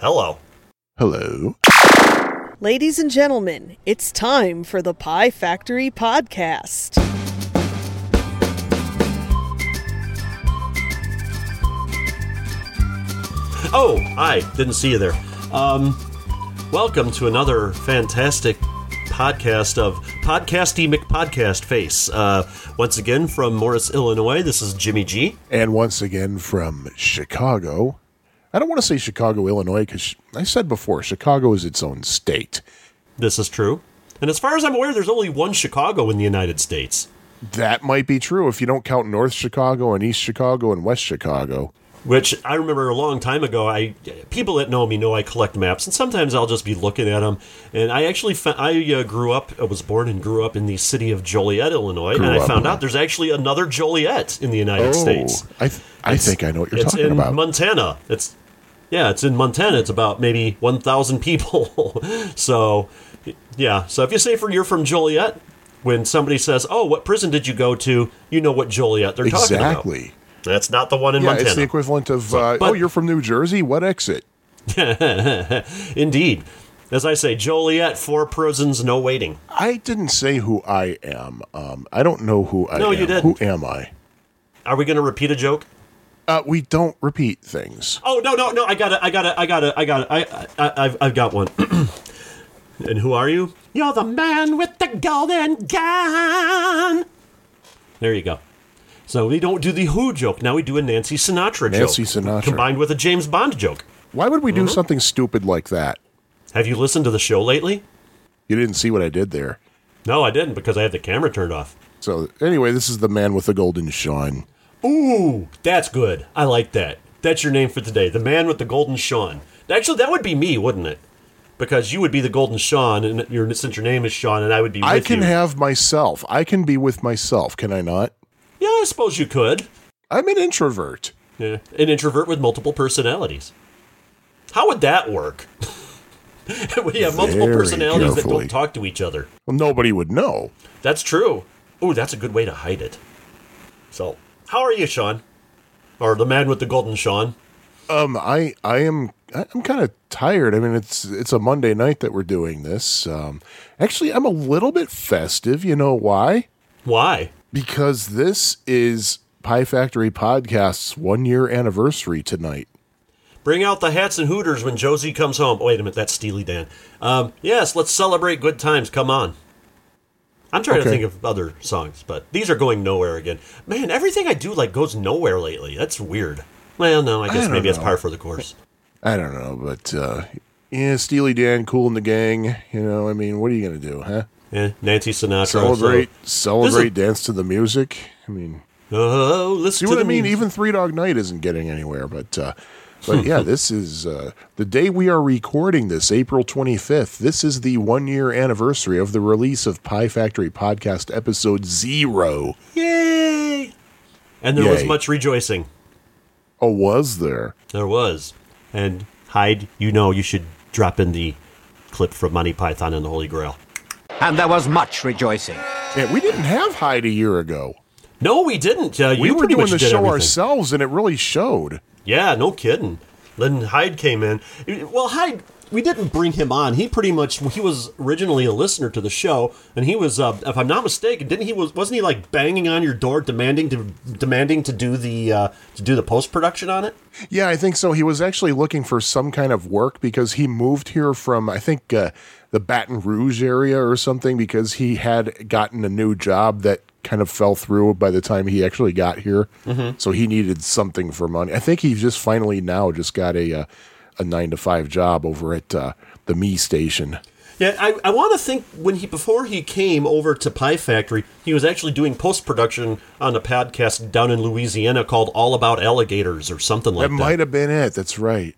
Hello. Hello. Ladies and gentlemen, it's time for the Pie Factory Podcast. Oh, hi. Didn't see you there. Um, welcome to another fantastic podcast of Podcasty McPodcast Face. Uh, once again from Morris, Illinois. This is Jimmy G. And once again from Chicago. I don't want to say Chicago, Illinois, because I said before, Chicago is its own state. This is true. And as far as I'm aware, there's only one Chicago in the United States. That might be true if you don't count North Chicago and East Chicago and West Chicago. Which I remember a long time ago. I people that know me know I collect maps, and sometimes I'll just be looking at them. And I actually fa- I uh, grew up, I was born and grew up in the city of Joliet, Illinois, and I found out there's actually another Joliet in the United States. Oh, I, th- I think I know what you're it's talking in about. Montana. It's yeah, it's in Montana. It's about maybe one thousand people. so yeah, so if you say for you're from Joliet, when somebody says, "Oh, what prison did you go to?" You know what Joliet they're talking about. exactly. That's not the one in Yeah, Montana. it's the equivalent of, uh, but- oh, you're from New Jersey? What exit? Indeed. As I say, Joliet, four prisons, no waiting. I didn't say who I am. Um, I don't know who I No, am. you didn't. Who am I? Are we going to repeat a joke? Uh, we don't repeat things. Oh no, no, no! I got it! I got it! I got it! I got it! I, I, I've, I've got one. and who are you? You're the man with the golden gun. There you go. So we don't do the Who joke. Now we do a Nancy Sinatra Nancy joke. Sinatra. Combined with a James Bond joke. Why would we Mm-hmm. do something stupid like that? Have you listened to the show lately? You didn't see what I did there. No, I didn't because I had the camera turned off. So anyway, this is the man with the golden shine. Ooh, that's good. I like that. That's your name for today. The man with the golden Sean. Actually, that would be me, wouldn't it? Because you would be the golden Sean, and your, since your name is Sean, and I would be with I can you. have myself. I can be with myself. Can I not? Yeah, I suppose you could. I'm an introvert. Yeah. An introvert with multiple personalities. How would that work? we have multiple Very personalities that don't talk to each other. Well, nobody would know. That's true. Ooh, that's a good way to hide it. So, how are you, Sean? Or the man with the golden Sean? Um, I I am I'm kind of tired. I mean, it's it's a Monday night that we're doing this. Um, actually, I'm a little bit festive. You know why? Why? Because this is Pie Factory Podcast's one year anniversary tonight. Bring out the hats and hooters when Josie comes home. Wait a minute, that's Steely Dan. Um, yes, let's celebrate good times. Come on. I'm trying to think of other songs, but these are going nowhere again. Man, everything I do like goes nowhere lately. That's weird. Well, no, I guess don't maybe it's par for the course. I don't know, but uh, yeah, Steely Dan, Kool and the Gang. You know, I mean, what are you gonna do, huh? Yeah, Nancy Sinatra. Celebrate, so- celebrate, dance to the music. I mean, Oh, listen see to what I mean? music. Even Three Dog Night isn't getting anywhere, but uh, but yeah, this is uh, the day we are recording this, April twenty fifth. This is the one year anniversary of the release of Pie Factory Podcast episode zero. Yay! And there was much rejoicing. Oh, was there? There was. And Hyde, you know you should drop in the clip from Monty Python and the Holy Grail. And there was much rejoicing. Yeah, we didn't have Hyde a year ago. No, we didn't. Uh, We you were doing the show everything. ourselves, and it really showed. Yeah, no kidding. Then Hyde came in. Well, Hyde, we didn't bring him on. He pretty much he was originally a listener to the show, and he was, uh, if I'm not mistaken, didn't he was wasn't he like banging on your door demanding to demanding to do the uh, to do the post production on it? Yeah, I think so. He was actually looking for some kind of work because he moved here from, I think, uh, the Baton Rouge area or something because he had gotten a new job that kind of fell through by the time he actually got here. So he needed something for money. I think he just finally now just got a uh, a nine to five job over at uh, the Me station. Yeah, I, I want to think when he before he came over to Pie Factory, he was actually doing post production on a podcast down in Louisiana called All About Alligators or something like That that. might have been it. That's right.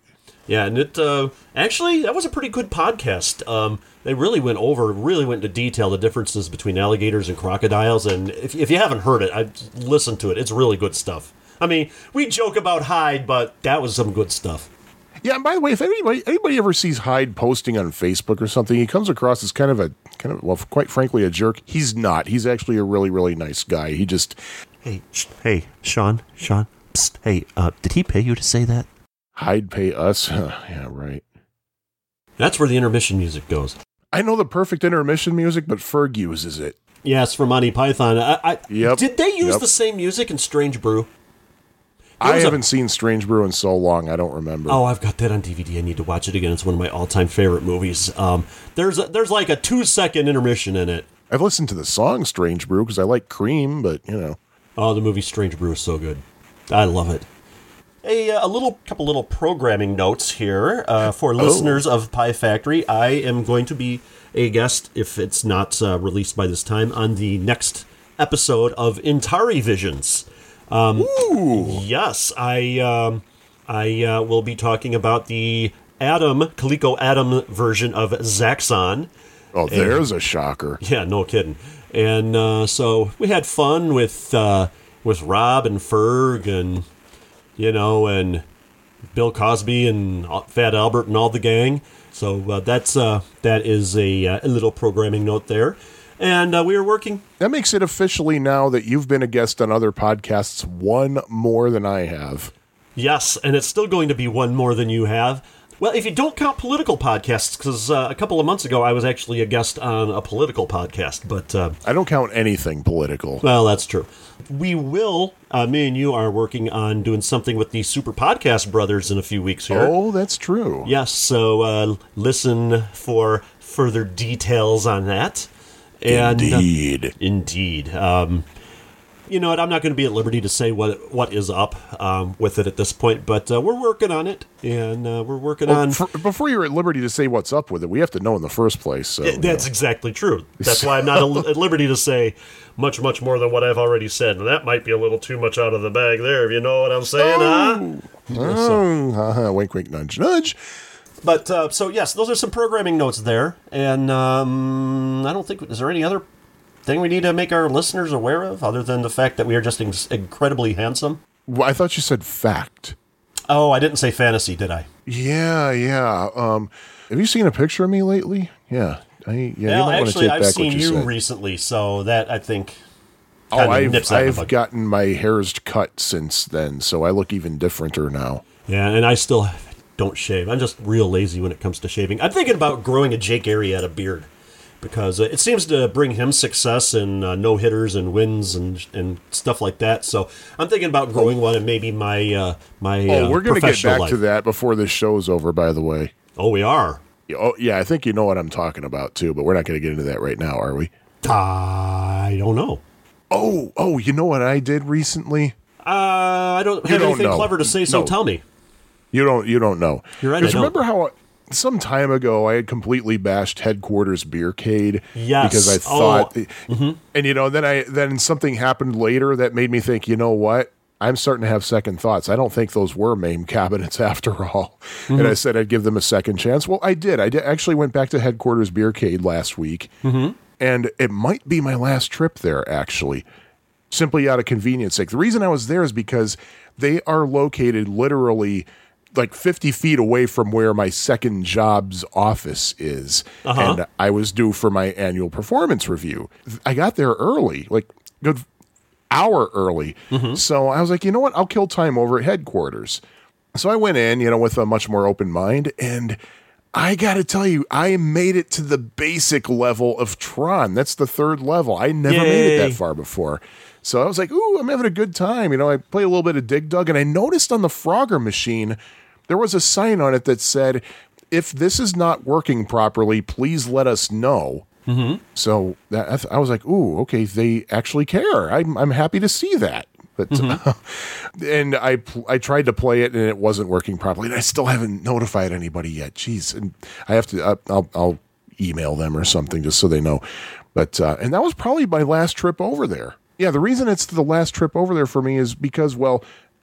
Yeah, and it uh, actually that was a pretty good podcast. Um, they really went over, really went into detail the differences between alligators and crocodiles. And if, if you haven't heard it, I listen to it. It's really good stuff. I mean, we joke about Hyde, but that was some good stuff. Yeah, and by the way, if anybody anybody ever sees Hyde posting on Facebook or something, he comes across as kind of a kind of well, quite frankly, a jerk. He's not. He's actually a really really nice guy. He just Hey, sh- hey, Sean, Sean, psst, hey, uh, did he pay you to say that? Hyde pay us. yeah, right. That's where the intermission music goes. I know the perfect intermission music, but Ferg uses it. Yes, from Monty Python. I, I, Yep. Did they use Yep. the same music in Strange Brew? I haven't seen Strange Brew in so long, I don't remember. Oh, I've got that on DVD. I need to watch it again. It's one of my all-time favorite movies. Um, there's a, there's like a two-second intermission in it. I've listened to the song Strange Brew because I like cream, but you know. Oh, the movie Strange Brew is so good. I love it. A, uh, a little couple little programming notes here uh, for listeners of Pie Factory. I am going to be a guest if it's not uh, released by this time on the next episode of Intari Visions. Um, Yes, I um, I uh, will be talking about the Adam Coleco Adam version of Zaxxon. Oh, there's a shocker. Yeah, no kidding. And uh, so we had fun with uh, with Rob and Ferg and you know and Bill Cosby and Fat Albert and all the gang. So uh, that's uh, that is a, uh, a little programming note there. And uh, we were working. That makes it officially now that you've been a guest on other podcasts one more than I have. Yes, and it's still going to be one more than you have. Well, if you don't count political podcasts, because uh, a couple of months ago I was actually a guest on a political podcast, but uh, I don't count anything political. Well, that's true. We will, uh, me and you are working on doing something with the Super Podcast Brothers in a few weeks here. Oh, that's true. Yes, so uh, listen for further details on that. And, uh, Indeed. indeed. Um, you know what? I'm not going to be at liberty to say what what is up um, with it at this point, but uh, we're working on it, and uh, we're working on. For, before you're at liberty to say what's up with it, we have to know in the first place. So Yeah, That's exactly true. That's why I'm not at liberty to say much, much more than what I've already said. And that might be a little too much out of the bag there, if you know what I'm saying, huh? Oh, uh-huh, wink, wink, nudge, nudge. But uh, so yes, those are some programming notes there, and um, I don't think is there any other thing we need to make our listeners aware of other than the fact that we are just in- incredibly handsome. Well, I thought you said fact. Oh, I didn't say fantasy, did I? Yeah, yeah. Um, have you seen a picture of me lately? Yeah, I, yeah. you well, might actually, take I've back seen what you, you said. recently, so that I think Oh, I've, nips that in the I've bud. gotten my hairs cut since then, so I look even differenter now. Yeah, and I still don't shave. I'm just real lazy when it comes to shaving. I'm thinking about growing a Jake Arrieta beard because uh, it seems to bring him success and uh, no hitters and wins and and stuff like that. So I'm thinking about growing one and maybe my uh, my Oh, uh, we're going to get back life. to that before this show's over. By the way. Oh, we are. Oh, yeah. I think you know what I'm talking about too, but we're not going to get into that right now, are we? I don't know. Oh, oh. You know what I did recently? Uh, I don't have don't anything know. clever to say, so No. tell me. You don't. You don't know. You're right, Because remember how some time ago I had completely bashed headquarters beercade. Yes. Because I Oh. thought, mm-hmm. and you know, then I then something happened later that made me think. You know what? I'm starting to have second thoughts. I don't think those were MAME cabinets after all. And I mm-hmm. said I'd give them a second chance. Well, I did. I did, actually went back to headquarters beercade last week, mm-hmm. and it might be my last trip there. Actually, simply out of convenience sake. The reason I was there is because they are located literally like 50 feet away from where my second job's office is. Uh-huh. And I was due for my annual performance review. I got there early, like good hour early. Mm-hmm. So I was like, you know what? I'll kill time over at headquarters. So I went in, you know, with a much more open mind and I got to tell you, I made it to the basic level of Tron. That's the third level. I never made it that far before. So I was like, ooh, I'm having a good time. You know, I play a little bit of Dig Dug, and I noticed on the Frogger machine, there was a sign on it that said, if this is not working properly, please let us know. Mm-hmm. So that, I was like, ooh, okay, they actually care. I'm, I'm happy to see that. But and I pl- I tried to play it and it wasn't working properly, and I still haven't notified anybody yet. Jeez, and I have to. Uh, I'll, I'll email them or something just so they know. But uh, and that was probably my last trip over there. Yeah, the reason it's the last trip over there for me is because well,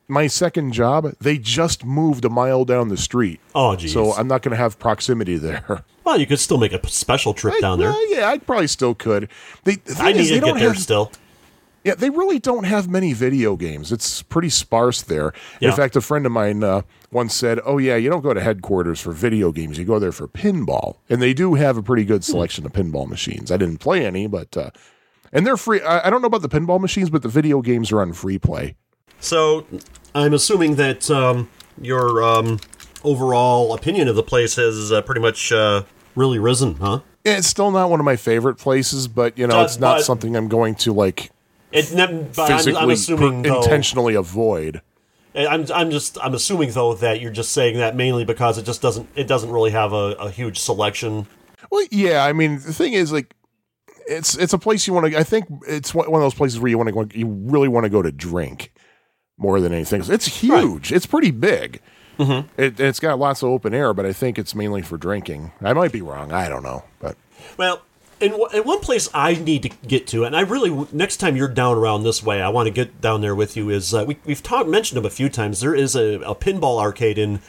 my second job they just moved a mile down the street. Oh, geez. So I'm not going to have proximity there. Well, you could still make a special trip down there. Well, yeah, I probably still could. They, the I need is, to they get don't there have still. yeah, they really don't have many video games. It's pretty sparse there. Yeah. In fact, a friend of mine uh, once said, "Oh yeah, you don't go to headquarters for video games. You go there for pinball." And they do have a pretty good selection of pinball machines. I didn't play any, but uh, and they're free. I, I don't know about the pinball machines, but the video games are on free play. So I'm assuming that um, your um, overall opinion of the place has uh, pretty much uh, really risen, huh? It's still not one of my favorite places, but you know, Uh, it's not something I'm going to like It, ne- but I'm, physically I'm assuming per- though, intentionally avoid. I'm, I'm just I'm assuming though that you're just saying that mainly because it just doesn't it doesn't really have a, a huge selection. Well, yeah, I mean, the thing is, like, it's it's a place you want to. I think it's one one of those places where you want to go. You really want to go to drink more than anything. It's huge. It's pretty big. Mm-hmm. It, it's got lots of open air, but I think it's mainly for drinking. I might be wrong. I don't know, but Well, in, w- in one place I need to get to, and I really next time you're down around this way, I want to get down there with you. Is uh, we, we've talked mentioned them a few times. There is a, a pinball arcade in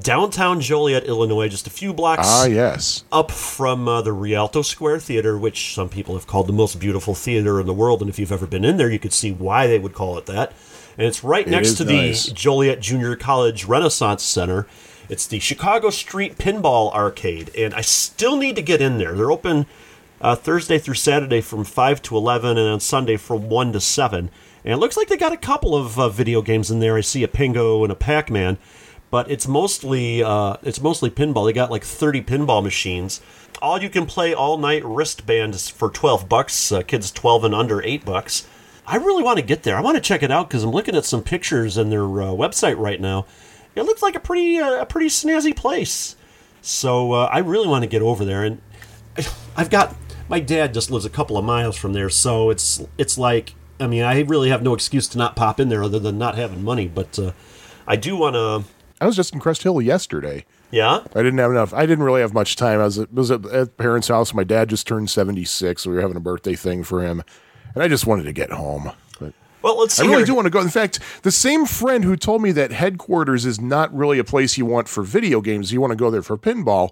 downtown Joliet, Illinois, just a few blocks ah, yes, up from uh, the Rialto Square Theater, which some people have called the most beautiful theater in the world. And if you've ever been in there, you could see why they would call it that. And it's right next to nice. the Joliet Junior College Renaissance Center. It's the Chicago Street Pinball Arcade, and I still need to get in there. They're open uh, Thursday through Saturday from 5 to 11, and on Sunday from 1 to 7. And it looks like they got a couple of uh, video games in there. I see a Pengo and a Pac Man but it's mostly uh, it's mostly pinball. They got like 30 pinball machines. All you can play all night wristbands for 12 bucks. Uh, kids 12 and under 8 bucks. I really want to get there. I want to check it out because I'm looking at some pictures on their uh, website right now. It looks like a pretty uh, a pretty snazzy place. So uh, I really want to get over there, and I've got my dad just lives a couple of miles from there, so it's it's like I mean I really have no excuse to not pop in there other than not having money. But uh, I do want to. I was just in Crest Hill yesterday. Yeah. I didn't have enough. I didn't really have much time. I was at, was at, at parents' house. My dad just turned seventy six. So we were having a birthday thing for him, and I just wanted to get home. But Well, let's see. I really here. do want to go. In fact, the same friend who told me that headquarters is not really a place you want for video games, you want to go there for pinball.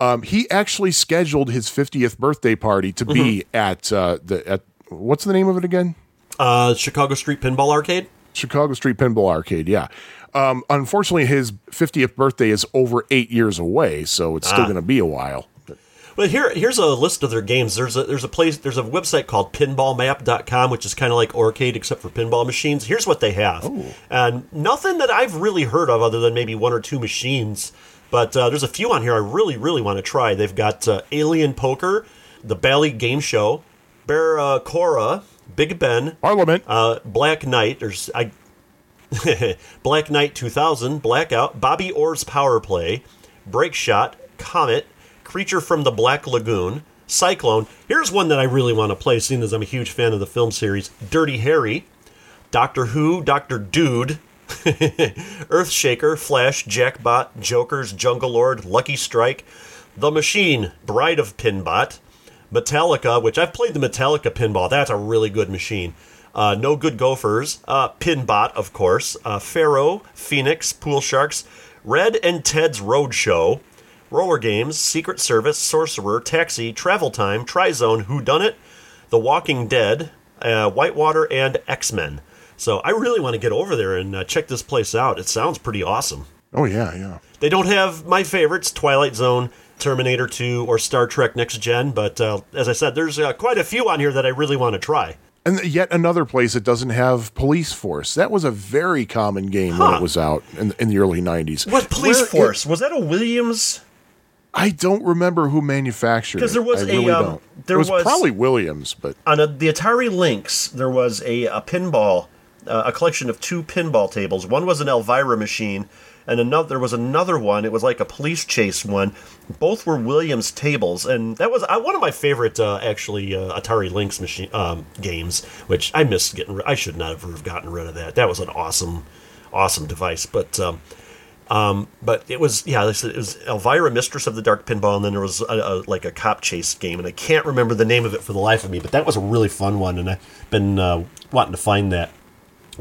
Um, he actually scheduled his 50th birthday party to be Mm-hmm. at uh, the at what's the name of it again? Uh, Chicago Street Pinball Arcade. Chicago Street Pinball Arcade. Yeah. Um, unfortunately, his 50th birthday is over eight years away, so it's Ah. still going to be a while. Well, here here's a list of their games. There's a there's a place there's a website called pinballmap.com which is kind of like arcade except for pinball machines. Here's what they have. And nothing that I've really heard of other than maybe one or two machines. But uh, there's a few on here I really really want to try. They've got uh, Alien Poker, the Bally Game Show, Barracora, Big Ben, Parliament. uh, Black Knight. There's I, Black Knight 2000, Blackout, Bobby Orr's Power Play, Break Shot, Comet, Creature from the Black Lagoon, Cyclone. Here's one that I really want to play, seeing as I'm a huge fan of the film series. Dirty Harry, Doctor Who, Doctor Dude, Earthshaker, Flash, Jackbot, Jokers, Jungle Lord, Lucky Strike, The Machine, Bride of Pinbot, Metallica, which I've played the Metallica pinball. That's a really good machine. Uh, no Good Gofers, uh, Pinbot, of course, uh, Pharaoh, Phoenix, Pool Sharks, Red and Ted's Roadshow, Roller Games, Secret Service, Sorcerer, Taxi, Travel Time, Trizone, Who Done It, The Walking Dead, uh, Whitewater, and X Men. So I really want to get over there and uh, check this place out. It sounds pretty awesome. Oh, yeah, yeah. They don't have my favorites, Twilight Zone, Terminator 2, or Star Trek Next Gen, but uh, as I said, there's uh, quite a few on here that I really want to try. And yet another place that doesn't have police force. That was a very common game when it was out in, in the early 90s. What police Where it- force? was that a Williams? I don't remember who manufactured it. Because there was I a, really um, there it was, was- probably Williams, but On a, the Atari Lynx, there was a, a pinball, uh, a collection of two pinball tables. One was an Elvira machine, and another there was another one. It was like a police chase one. Both were Williams tables, and that was uh, one of my favorite uh, actually uh, Atari Lynx machine um, games. Which I missed getting. I should not have gotten rid of that. That was an awesome, awesome device. But um, um, but it was yeah, it was Elvira, Mistress of the Dark Pinball, and then there was a, a, like a cop chase game, and I can't remember the name of it for the life of me. But that was a really fun one, and I've been uh, wanting to find that.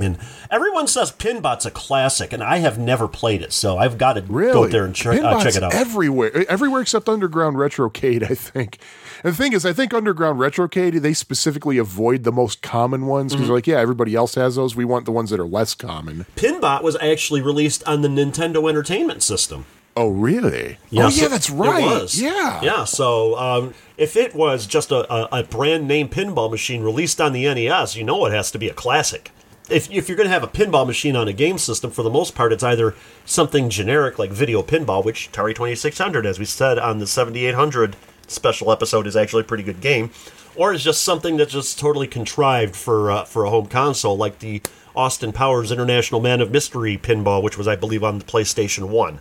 And everyone says Pinbot's a classic, and I have never played it, so I've got to really, go there and ch- uh, check it out. Everywhere, everywhere except Underground Retrocade, I think. And the thing is, I think Underground Retrocade they specifically avoid the most common ones Mm-hmm. because they're like, yeah, everybody else has those. We want the ones that are less common. Pinbot was actually released on the Nintendo Entertainment System. Oh, really? oh, yeah, that's it right. was. Yeah, Yeah, so um, if it was just a, a, a brand name pinball machine released on the NES, you know it has to be a classic. If, if you're going to have a pinball machine on a game system, for the most part, it's either something generic like video pinball, which Atari 2600, as we said on the 7800 special episode, is actually a pretty good game, or it's just something that's just totally contrived for uh, for a home console, like the Austin Powers International Man of Mystery pinball, which was, I believe, on the PlayStation 1.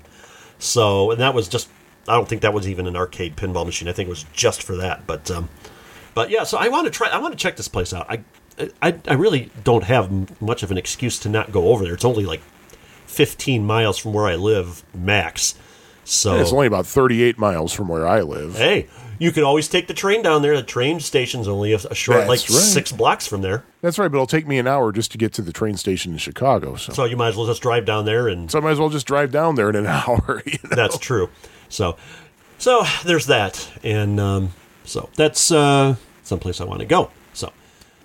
So, and that was just, I don't think that was even an arcade pinball machine. I think it was just for that. But, um, but yeah, so I want to try, I want to check this place out. I, I, I really don't have much of an excuse to not go over there. It's only like 15 miles from where I live, max. So, It's only about 38 miles from where I live. hey, you could always take the train down there. The train station's only a, a short, That's like right. six blocks from there. That's right, but it'll take me an hour just to get to the train station in Chicago. So, So you might as well just drive down there and so I might as well just drive down there in an hour. You know? That's true. So, so there's that, and um, so that's uh, someplace I want to go.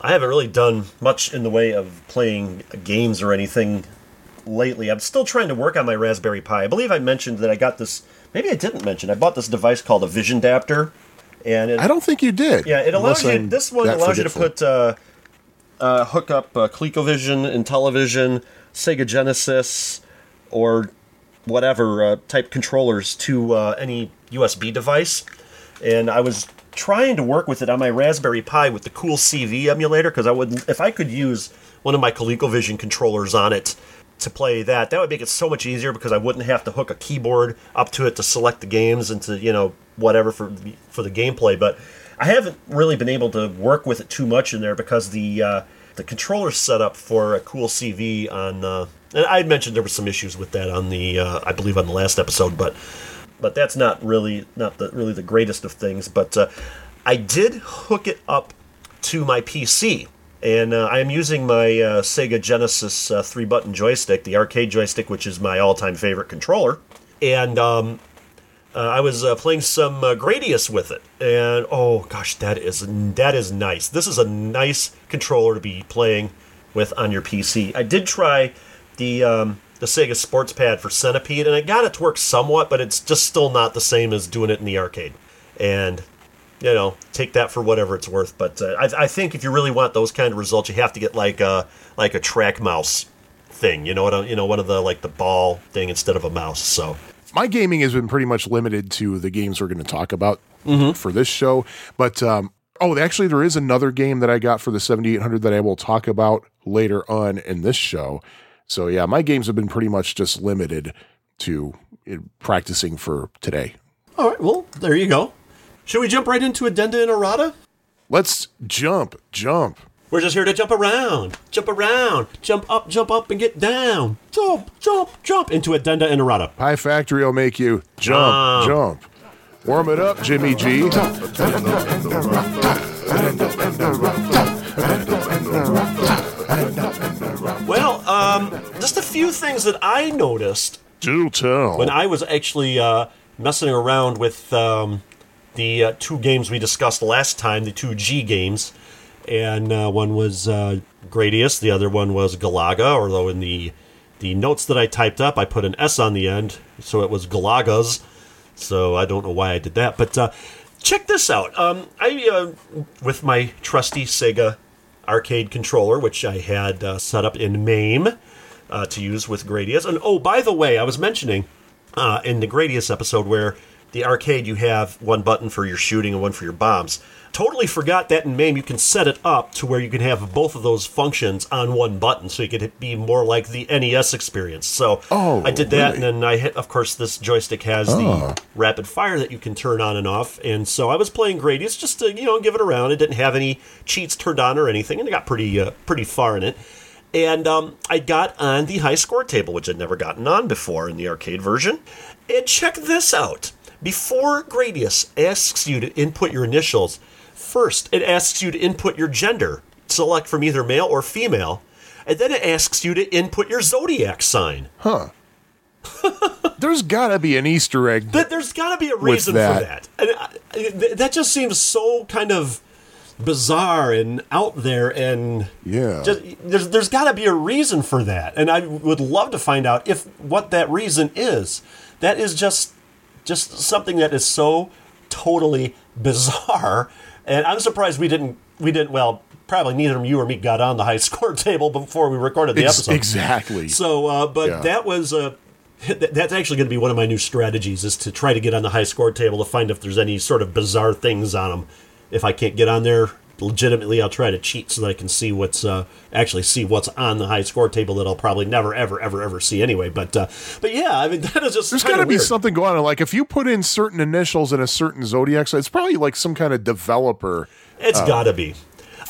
I haven't really done much in the way of playing games or anything lately. I'm still trying to work on my Raspberry Pi. I believe I mentioned that I got this. Maybe I didn't mention. I bought this device called a Vision Adapter, and it, I don't think you did. yeah, it allows you. I'm This one allows you to put uh, uh, hook up uh, ColecoVision, Intellivision, Sega Genesis, or whatever uh, type controllers to uh, any USB device. And I was trying to work with it on my Raspberry Pi with the CoolCV emulator because I would, if I could use one of my ColecoVision controllers on it to play that, that would make it so much easier because I wouldn't have to hook a keyboard up to it to select the games and to you know whatever for for the gameplay. But I haven't really been able to work with it too much in there because the uh, the controller setup for a CoolCV on. Uh, and I had mentioned there were some issues with that on the, uh, I believe, on the last episode, but but that's not really not the really the greatest of things. But uh, I did hook it up to my PC, and uh, I am using my uh, Sega Genesis uh, three button joystick, the arcade joystick, which is my all time favorite controller, and. Um, uh, I was uh, playing some Gradius with it, and oh gosh, that is that is nice. This is a nice controller to be playing with on your PC. I did try the um, the Sega Sports Pad for Centipede, and I got it to work somewhat, but it's just still not the same as doing it in the arcade. And you know, take that for whatever it's worth. But uh, I, I think if you really want those kind of results, you have to get like a like a track mouse thing. You know what? I- You know, one of the like the ball thing instead of a mouse. So my gaming has been pretty much limited to the games we're going to talk about for this show. But um, oh, actually, there is another game that I got for the 7800 that I will talk about later on in this show. So yeah, my games have been pretty much just limited to uh, practicing for today. All right, well, there you go. Should we jump right into Addenda and Errata? Let's jump, jump. We're just here to jump around, jump around, jump up, jump up, and get down. Jump, jump, jump into Addenda and Errata. Pie Factory will make you jump, Jump. jump. Warm it up, Jimmy G. Well, um, just a few things that I noticed Do tell. when I was actually uh, messing around with um, the uh, two games we discussed last time, the two G games, and uh, one was uh, Gradius, the other one was Galaga. Although in the the notes that I typed up, I put an S on the end, so it was Galagas. So I don't know why I did that, but uh, check this out. Um, I uh, with my trusty Sega arcade controller, which I had uh, set up in MAME uh, to use with Gradius. And oh, by the way, I was mentioning uh, in the Gradius episode where the arcade you have one button for your shooting and one for your bombs. Totally forgot that in MAME you can set it up to where you can have both of those functions on one button, so you could be more like the NES experience. So Oh, I did that, really? and then I hit. Of course, this joystick has the rapid fire that you can turn on and off, and so I was playing Gradius just to you know give it around. It didn't have any cheats turned on or anything, and I got pretty uh, pretty far in it. And um, I got on the high score table, which I'd never gotten on before in the arcade version. And check this out. Before Gradius asks you to input your initials, first it asks you to input your gender, select from either male or female, and then it asks you to input your zodiac sign. Huh. there's got to be an Easter egg. That there's got to be a reason that. for that. And I, th- that just seems so kind of bizarre and out there and Yeah. just, there's there's got to be a reason for that. And I would love to find out if what that reason is. That is just just something that is so totally bizarre and I'm surprised we didn't we didn't well probably neither of you or me got on the high score table before we recorded the Ex- episode. exactly. So, uh, but Yeah. that was uh, that's actually going to be one of my new strategies is to try to get on the high score table to find if there's any sort of bizarre things on them. If I can't get on there legitimately, I'll try to cheat so that I can see what's uh, actually see what's on the high score table that I'll probably never, ever, ever, ever see anyway. But uh, but yeah, I mean that is just There's got to be something going on. Like if you put in certain initials in a certain zodiac sign, it's probably like some kind of developer. It's got to be.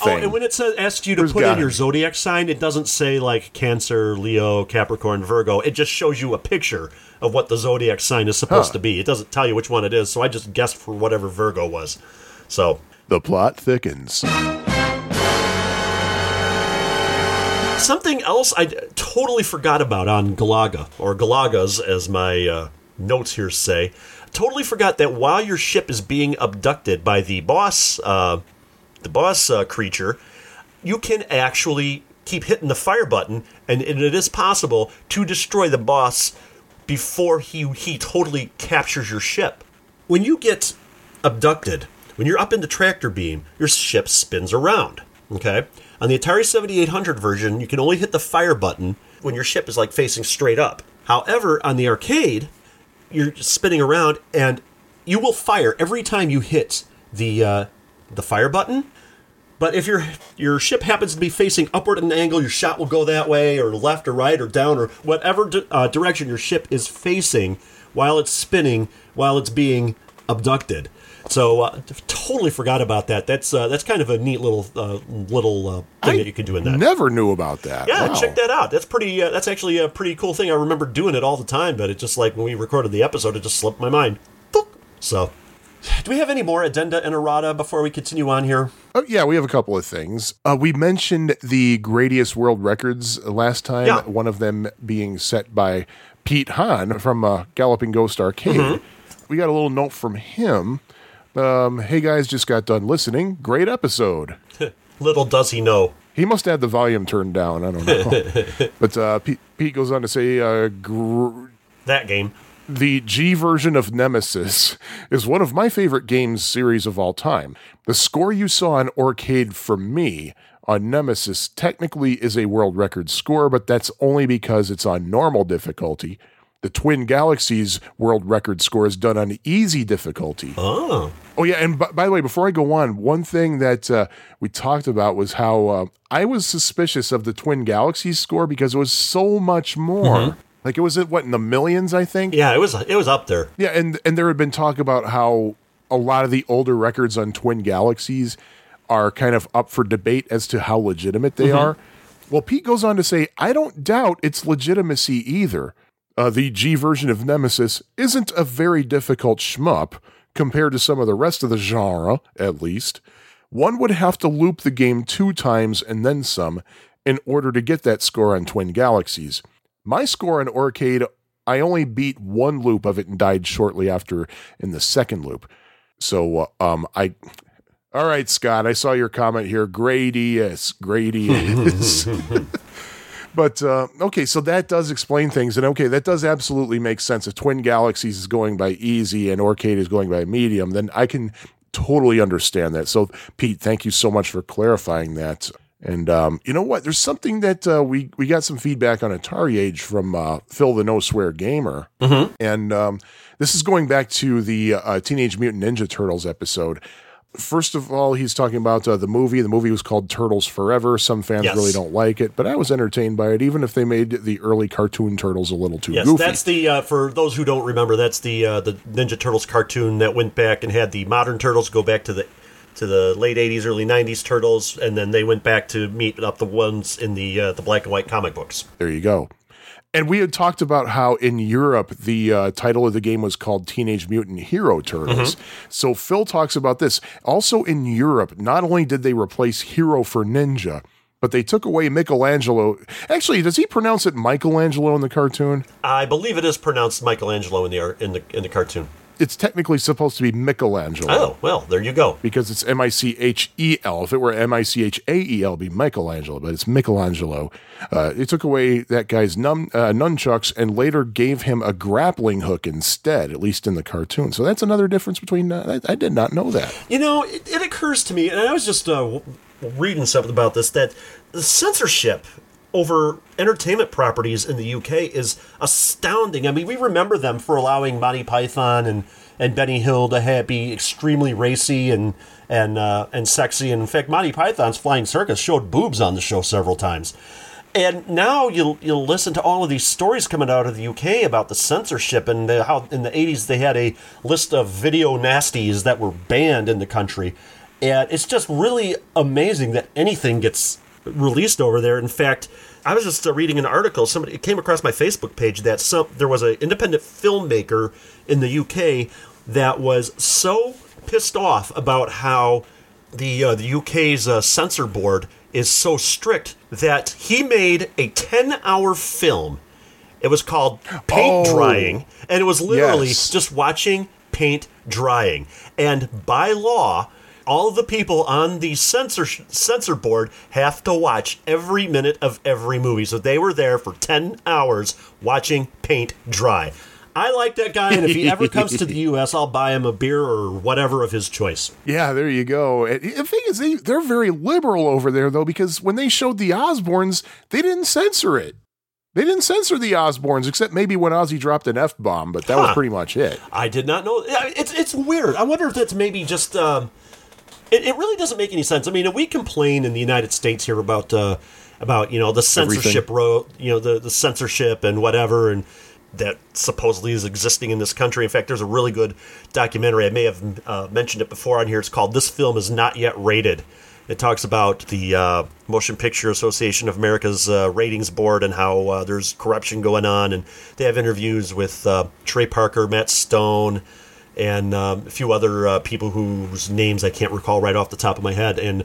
Oh, and when it says asks you to There's put in your zodiac sign, it doesn't say like Cancer, Leo, Capricorn, Virgo. It just shows you a picture of what the zodiac sign is supposed Huh. to be. It doesn't tell you which one it is. So I just guessed for whatever Virgo was. So The plot thickens. something else I totally forgot about on Galaga or Galagas, as my uh, notes here say. Totally forgot that while your ship is being abducted by the boss, uh, the boss uh, creature, you can actually keep hitting the fire button, and, and it is possible to destroy the boss before he he totally captures your ship. When you get abducted, when you're up in the tractor beam, your ship spins around. Okay, on the Atari 7800 version, you can only hit the fire button when your ship is like facing straight up. However, on the arcade, you're spinning around and you will fire every time you hit the uh, the fire button. But if your your ship happens to be facing upward at an angle, your shot will go that way, or left, or right, or down, or whatever di- uh, direction your ship is facing while it's spinning, while it's being abducted. So uh, totally forgot about that. That's uh, that's kind of a neat little uh, little uh, thing that you can do in that. Never knew about that. Yeah, Wow. check that out. That's pretty. Uh, that's actually a pretty cool thing. I remember doing it all the time, but it just like when we recorded the episode, it just slipped my mind. So, do we have any more addenda and errata before we continue on here? Oh, yeah, we have a couple of things. Uh, we mentioned the Gradius World Records last time, Yeah. one of them being set by Pete Hahn from uh, Galloping Ghost Arcade. Mm-hmm. We got a little note from him. Um, hey guys, just got done listening. Great episode. Little does he know. He must have the volume turned down. I don't know. but uh, Pete, Pete goes on to say, uh, gr- That game. the G version of Nemesis is one of my favorite games series of all time. The score you saw on Aurcade from me on Nemesis technically is a world record score, but that's only because it's on normal difficulty. The Twin Galaxies world record score is done on easy difficulty. Oh, Oh yeah, and b- by the way, before I go on, one thing that uh, we talked about was how uh, I was suspicious of the Twin Galaxies score because it was so much more. Like it was at what in the millions, I think. yeah. It was. It was up there. Yeah, and and there had been talk about how a lot of the older records on Twin Galaxies are kind of up for debate as to how legitimate they are. Well, Pete goes on to say, I don't doubt its legitimacy either. Uh, the G version of Nemesis isn't a very difficult shmup compared to some of the rest of the genre, at least. One would have to loop the game two times and then some in order to get that score on Twin Galaxies. My score on Aurcade, I only beat one loop of it and died shortly after in the second loop. So, uh, um, I. All right, Scott, I saw your comment here. Grady is. But uh, okay, so that does explain things, and okay, that does absolutely make sense. If Twin Galaxies is going by easy and Aurcade is going by medium, then I can totally understand that. So, Pete, thank you so much for clarifying that. And um, you know what? There's something that uh, we we got some feedback on Atari Age from uh, Phil the No Swear Gamer, and um, this is going back to the uh, Teenage Mutant Ninja Turtles episode. First of all, he's talking about uh, the movie. The movie was called Turtles Forever. Some fans Yes. really don't like it, but I was entertained by it, even if they made the early cartoon turtles a little too Yes, goofy. that's the uh, for those who don't remember. That's the uh, the Ninja Turtles cartoon that went back and had the modern turtles go back to the to the late '80s, early '90s turtles, and then they went back to meet up the ones in the uh, the black and white comic books. There you go. And we had talked about how in Europe the uh, title of the game was called Teenage Mutant Hero Turtles. So Phil talks about this. Also in Europe, not only did they replace hero for ninja, but they took away Michelangelo. Actually, does he pronounce it Michelangelo in the cartoon? I believe it is pronounced Michelangelo in the in the in the cartoon. It's technically supposed to be Michelangelo. Oh well, there you go. because it's M I C H E L. If it were M I C H A E L, it'd be Michelangelo, but it's Michelangelo. Uh, it took away that guy's num- uh, nunchucks and later gave him a grappling hook instead, at least in the cartoon. So that's another difference between. Uh, I, I did not know that. You know, it, it occurs to me, and I was just uh, reading something about this that censorship over entertainment properties in the UK is astounding. I mean, we remember them for allowing Monty Python and and Benny Hill to have, be extremely racy and and uh, and sexy. And in fact, Monty Python's Flying Circus showed boobs on the show several times. And now you'll you'll listen to all of these stories coming out of the UK about the censorship and the, how in the 80s they had a list of video nasties that were banned in the country. And it's just really amazing that anything gets released over there. In fact, I was just uh, reading an article. Somebody it came across my Facebook page that some there was an independent filmmaker in the UK that was so pissed off about how the uh, the UK's uh, censor board is so strict that he made a 10 hour film. It was called Paint Oh. Drying, and it was literally Yes. just watching paint drying. And by law, all the people on the censor censor board have to watch every minute of every movie. So they were there for 10 hours watching paint dry. I like that guy, and if he ever comes to the U.S., I'll buy him a beer or whatever of his choice. Yeah, there you go. And The thing is, they, they're very liberal over there, though, because when they showed the Osbournes, they didn't censor it. They didn't censor the Osbournes, except maybe when Ozzy dropped an F bomb, but that was pretty much it. I did not know. It's it's weird. I wonder if that's maybe just. Um, it, it really doesn't make any sense. I mean, we complain in the United States here about uh, about you know the censorship ro- you know the the censorship and whatever and that supposedly is existing in this country. In fact, there's a really good documentary. I may have uh, mentioned it before on here. It's called "This Film Is Not Yet Rated." It talks about the uh, Motion Picture Association of America's uh, ratings board and how uh, there's corruption going on, and they have interviews with uh, Trey Parker, Matt Stone, and um, a few other uh, people whose names I can't recall right off the top of my head. And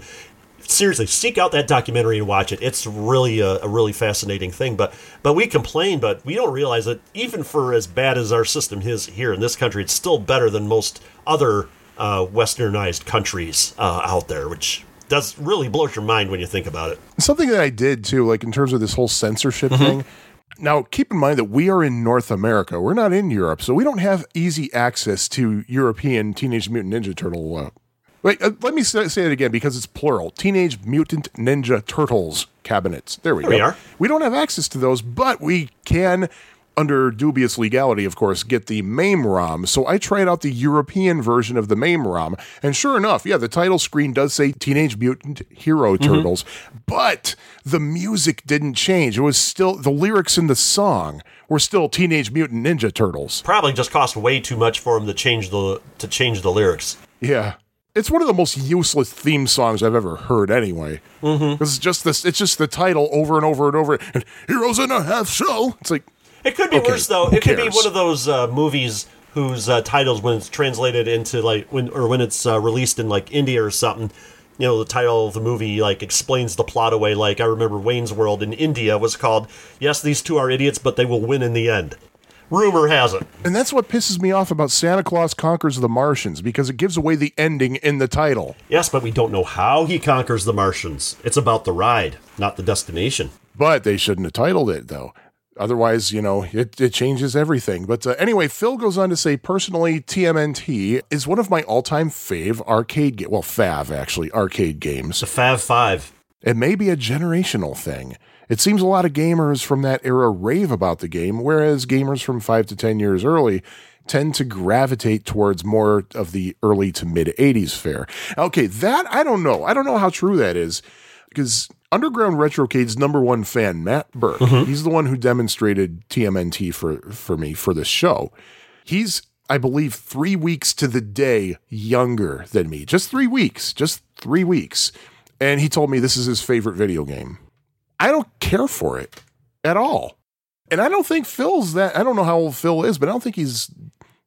seriously, seek out that documentary and watch it. It's really a, a really fascinating thing. But but we complain, but we don't realize that even for as bad as our system is here in this country, it's still better than most other uh, westernized countries uh, out there, which does really blows your mind when you think about it. Something that I did too, like in terms of this whole censorship thing. Now, keep in mind that we are in North America. We're not in Europe, so we don't have easy access to European Teenage Mutant Ninja Turtle. Uh, wait, uh, let me say, it again because it's plural. Teenage Mutant Ninja Turtles cabinets. There we There go. we are. We don't have access to those, but we can, under dubious legality, of course, get the MAME ROM. So I tried out the European version of the MAME ROM, and sure enough, yeah, the title screen does say Teenage Mutant Hero Turtles, but the music didn't change. It was still the lyrics in the song were still Teenage Mutant Ninja Turtles. Probably just cost way too much for them to change the to change the lyrics. Yeah. It's one of the most useless theme songs I've ever heard, anyway. Mm-hmm. It's just this. It's just the title over and over and over. And heroes in a half shell. It's like It could be Okay, worse though. It could be one of those uh, movies whose uh, titles, when it's translated into like when or when it's uh, released in like India or something, you know, the title of the movie like explains the plot away. Like I remember Wayne's World in India was called "Yes, these two are idiots, but they will win in the end." Rumor has it. And that's what pisses me off about Santa Claus Conquers the Martians because it gives away the ending in the title. Yes, but we don't know how he conquers the Martians. It's about the ride, not the destination. But they shouldn't have titled it, though. Otherwise, you know, it, it changes everything. But uh, anyway, Phil goes on to say, personally, TMNT is one of my all time fave arcade game. Well, fav, actually, arcade games. The Fav Five. It may be a generational thing. It seems a lot of gamers from that era rave about the game, whereas gamers from 5 to 10 years early tend to gravitate towards more of the early to mid 80s fare. Okay, that I don't know. I don't know how true that is because Underground Retrocade's number one fan, Matt Burke, mm-hmm. he's the one who demonstrated TMNT for, for me for this show. He's, I believe, three weeks to the day younger than me. Just three weeks. Just three weeks. And he told me this is his favorite video game. I don't care for it at all. And I don't think Phil's that. I don't know how old Phil is, but I don't think he's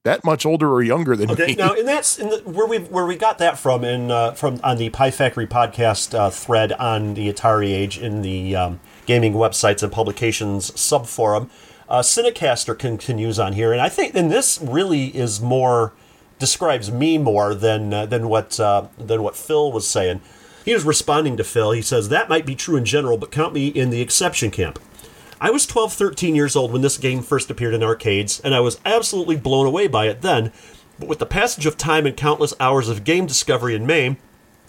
that much older or younger than Okay, me. now and that's in the, where we where we got that from in uh, from on the Pie Factory podcast uh, thread on the Atari Age in the um, gaming websites and publications subforum. Uh, Cinecaster continues on here, and I think and this really is more describes me more than uh, than what uh, than what Phil was saying. He was responding to Phil. He says that might be true in general, but count me in the exception camp. I was 12, 13 years old when this game first appeared in arcades, and I was absolutely blown away by it then. But with the passage of time and countless hours of game discovery in MAME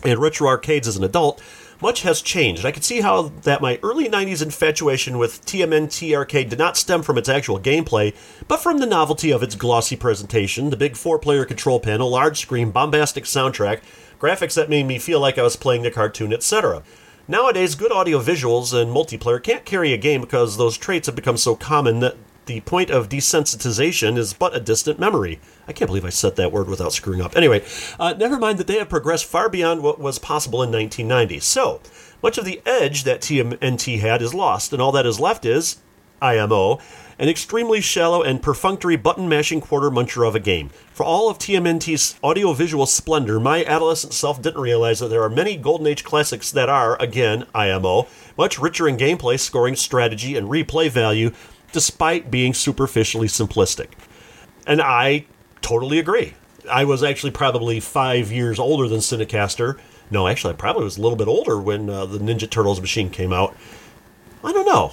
and retro arcades as an adult, much has changed. I can see how that my early 90s infatuation with TMNT Arcade did not stem from its actual gameplay, but from the novelty of its glossy presentation, the big four player control panel, large screen, bombastic soundtrack, graphics that made me feel like I was playing the cartoon, etc. Nowadays, good audio visuals and multiplayer can't carry a game because those traits have become so common that the point of desensitization is but a distant memory. I can't believe I said that word without screwing up. Anyway, uh, never mind that they have progressed far beyond what was possible in 1990. So, much of the edge that TMNT had is lost, and all that is left is IMO, an extremely shallow and perfunctory button mashing quarter muncher of a game. For all of TMNT's audiovisual splendor, my adolescent self didn't realize that there are many Golden Age classics that are, again, IMO, much richer in gameplay, scoring, strategy, and replay value, despite being superficially simplistic. And I totally agree. I was actually probably five years older than Cinecaster. No, actually, I probably was a little bit older when uh, the Ninja Turtles machine came out. I don't know.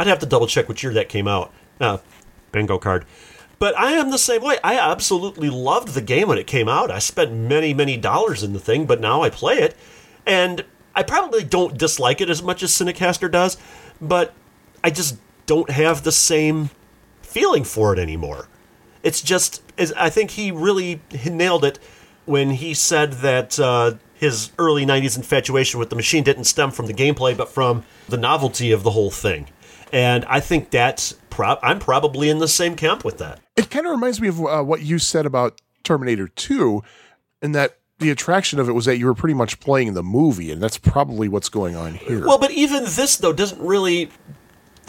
I'd have to double check which year that came out. Uh, bingo card. But I am the same way. I absolutely loved the game when it came out. I spent many, many dollars in the thing, but now I play it. And I probably don't dislike it as much as Cinecaster does, but I just don't have the same feeling for it anymore. It's just, I think he really nailed it when he said that uh, his early 90s infatuation with the machine didn't stem from the gameplay, but from the novelty of the whole thing. And I think that's, pro- I'm probably in the same camp with that. It kind of reminds me of uh, what you said about Terminator 2, in that the attraction of it was that you were pretty much playing the movie, and that's probably what's going on here. Well, but even this, though, doesn't really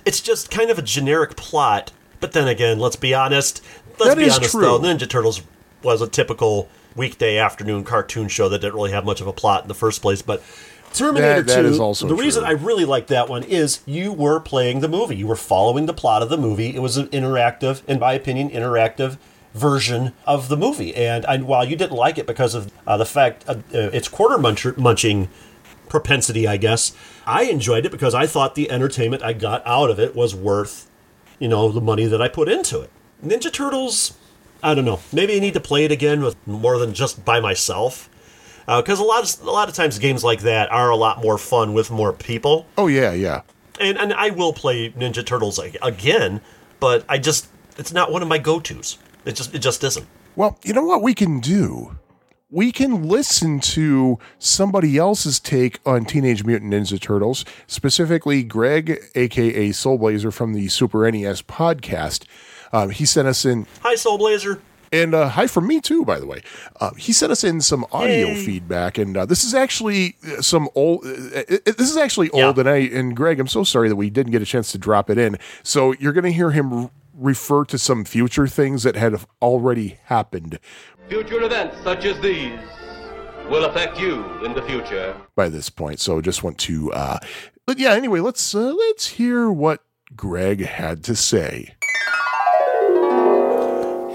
it's just kind of a generic plot. But then again, let's be honest. Let's That be is honest true. though, Ninja Turtles was a typical weekday afternoon cartoon show that didn't really have much of a plot in the first place. But Terminator That- that 2, is also the reason. I really like that one is you were playing the movie. You were following the plot of the movie. It was an interactive, in my opinion, interactive version of the movie. And I, while you didn't like it because of uh, the fact uh, uh, it's quarter muncher, munching propensity, I guess. I enjoyed it because I thought the entertainment I got out of it was worth, you know, the money that I put into it. Ninja Turtles, I don't know. Maybe I need to play it again with more than just by myself. Because a lot of a lot of times games like that are a lot more fun with more people, oh, yeah, yeah. and and I will play Ninja Turtles again, but I just it's not one of my go tos. It just it just isn't. Well, you know what we can do? We can listen to somebody else's take on Teenage Mutant Ninja Turtles, specifically Greg, aka Soulblazer from the Super NES podcast. Um, he sent us in, Hi, Soul Blazer. And uh, hi from me too, by the way. Uh, he sent us in some audio Yay. feedback, and uh, this is actually uh, some old. Uh, it, it- this is actually old, Yeah. and I and Greg, I'm so sorry that we didn't get a chance to drop it in. So you're going to hear him r- refer to some future things that had already happened Future events such as these will affect you in the future. by this point. So just want to uh but yeah, anyway, let's uh, let's hear what Greg had to say.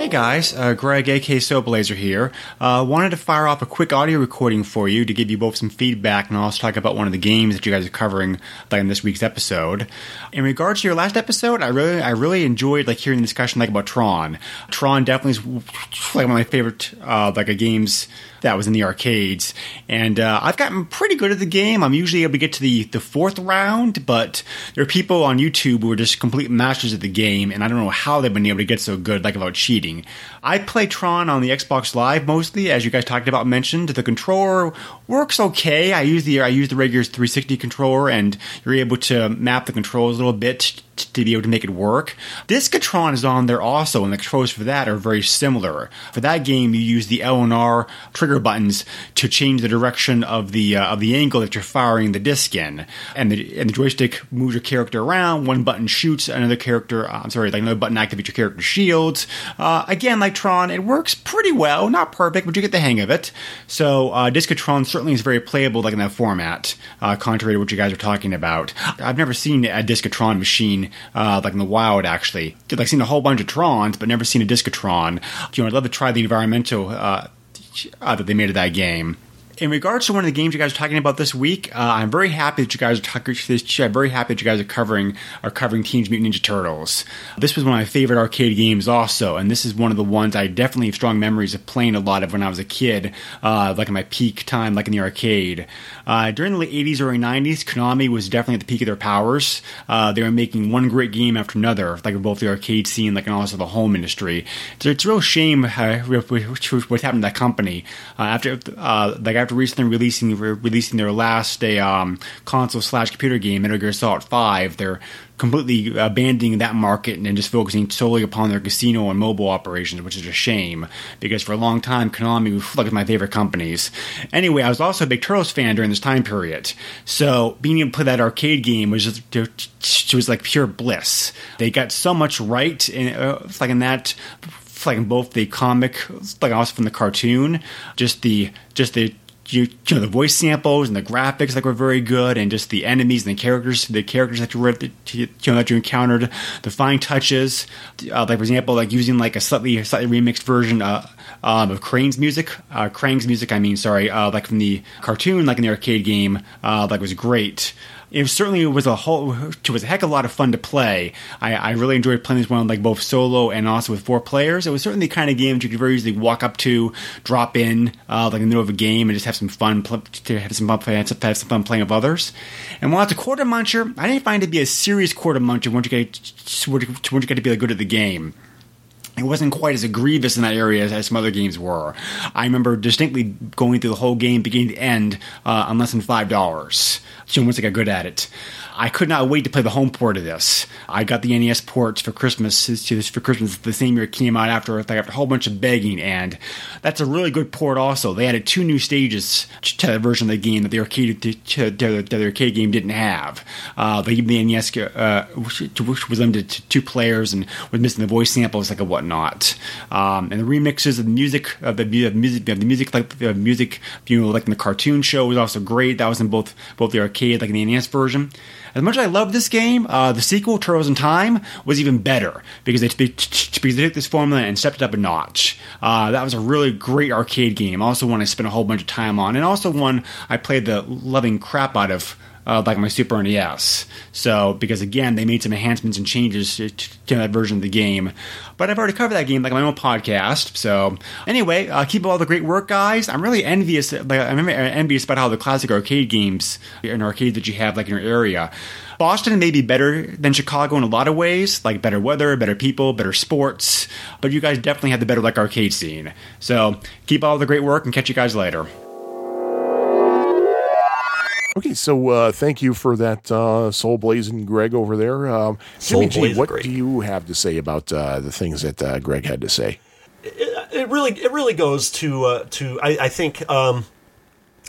Hey guys, uh, Greg, AK Soulblazer here. Uh, wanted to fire off a quick audio recording for you to give you both some feedback and also talk about one of the games that you guys are covering like in this week's episode. In regards to your last episode, I really, I really enjoyed like hearing the discussion like about Tron. Tron definitely is like one of my favorite uh, like uh, games that was in the arcades, and uh, I've gotten pretty good at the game. I'm usually able to get to the the fourth round, but there are people on YouTube who are just complete masters of the game, and I don't know how they've been able to get so good, like about cheating. I play Tron on the Xbox Live mostly, as you guys talked about, mentioned. The controller works okay. I use the I use the regular 360 controller, and you're able to map the controls a little bit to be able to make it work. Discs of Tron is on there also, and the controls for that are very similar. For that game, you use the L and R trigger buttons to change the direction of the uh, of the angle that you're firing the disc in, and the and the joystick moves your character around. One button shoots, another character. Uh, I'm sorry, like another button activates your character's shields. Uh, again, like Tron, it works pretty well. Not perfect, but you get the hang of it. So uh, Discs of Tron certainly is very playable, like in that format. Uh, contrary to what you guys are talking about, I've never seen a Discs of Tron machine uh, like in the wild. Actually, Did like seen a whole bunch of Trons, but never seen a Discs of Tron. You know, I'd love to try the environmental uh, that they made of that game. In regards to one of the games you guys are talking about this week, uh, I'm very happy that you guys are talking. this. I'm very happy that you guys are covering are covering Teenage Mutant Ninja Turtles. This was one of my favorite arcade games, also, and this is one of the ones I definitely have strong memories of playing a lot of when I was a kid, uh, like in my peak time, like in the arcade. Uh, during the late 80s, early 90s, Konami was definitely at the peak of their powers. Uh, they were making one great game after another, like both the arcade scene, like and also the home industry. So it's a real shame uh, what happened to that company uh, after, like after recently releasing releasing their last a um, console slash computer game, Metal Gear Solid Five. They're completely abandoning that market and just focusing solely upon their casino and mobile operations, which is a shame because for a long time Konami was like my favorite companies. Anyway, I was also a big Turtles fan during this time period, so being able to play that arcade game was just it was like pure bliss. They got so much right, in, uh, like in that like in both the comic, like also from the cartoon, just the just the you, know the voice samples and the graphics like were very good, and just the enemies and the characters, the characters that you you know that you encountered, the fine touches, uh, like for example, like using like a slightly slightly remixed version uh, um, of Crane's music, uh, Krang's music, I mean, sorry, uh, like from the cartoon, like in the arcade game, uh, like was great it certainly was a whole it was a heck of a lot of fun to play. I, I really enjoyed playing this one like both solo and also with four players. It was certainly the kind of game that you could very easily walk up to, drop in uh, like in the middle of a game, and just have some fun pl- to have some fun, have some fun playing with others. And while it's a quarter muncher, I didn't find it to be a serious quarter muncher once you get once you get to be good at the game it wasn't quite as grievous in that area as, as, some other games were. I remember distinctly going through the whole game, beginning to end, uh, on less than five dollars. So once I got good at it, I could not wait to play the home port of this. I got the NES ports for Christmas for Christmas the same year it came out after after a whole bunch of begging, and that's a really good port. Also, they added two new stages to the version of the game that the arcade to, to, to the arcade game didn't have. Uh, they the NES uh, which was limited to two players and was missing the voice samples like a whatnot, um, and the remixes of the music of the, of music of the music like the music you know like in the cartoon show was also great. That was in both both the arcade like in the NES version. As much as I love this game, uh, the sequel, Turtles in Time, was even better because they, because they took this formula and stepped it up a notch. Uh, that was a really great arcade game. Also, one I spent a whole bunch of time on, and also one I played the loving crap out of uh, like my Super NES. So, because again, they made some enhancements and changes to, to, that version of the game. But I've already covered that game like my own podcast. So, anyway, uh, keep all the great work, guys. I'm really envious. Like, I'm envious about how the classic arcade games and arcades that you have like in your area. Boston may be better than Chicago in a lot of ways, like better weather, better people, better sports, but you guys definitely have the better like arcade scene. So keep all the great work and catch you guys later. Okay, so uh, thank you for that, uh, Soul Blazing Greg over there. Um, Jimmy G, what do you have to say about uh, the things that uh, Greg had to say? It, it, really, it really goes to uh, to I, I think um,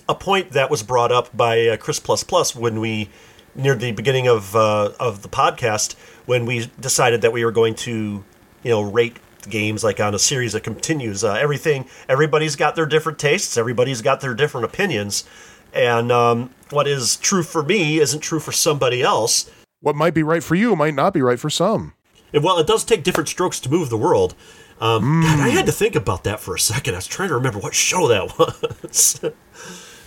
a point that was brought up by uh, Chris Plus Plus when we near the beginning of of the podcast when we decided that we were going to you know rate games like on a series that continues. everything, everybody's got their different tastes. Everybody's got their different opinions and um, what is true for me isn't true for somebody else. What might be right for you might not be right for some. And well, it does take different strokes to move the world. Um, mm. God, I had to think about that for a second. I was trying to remember what show that was.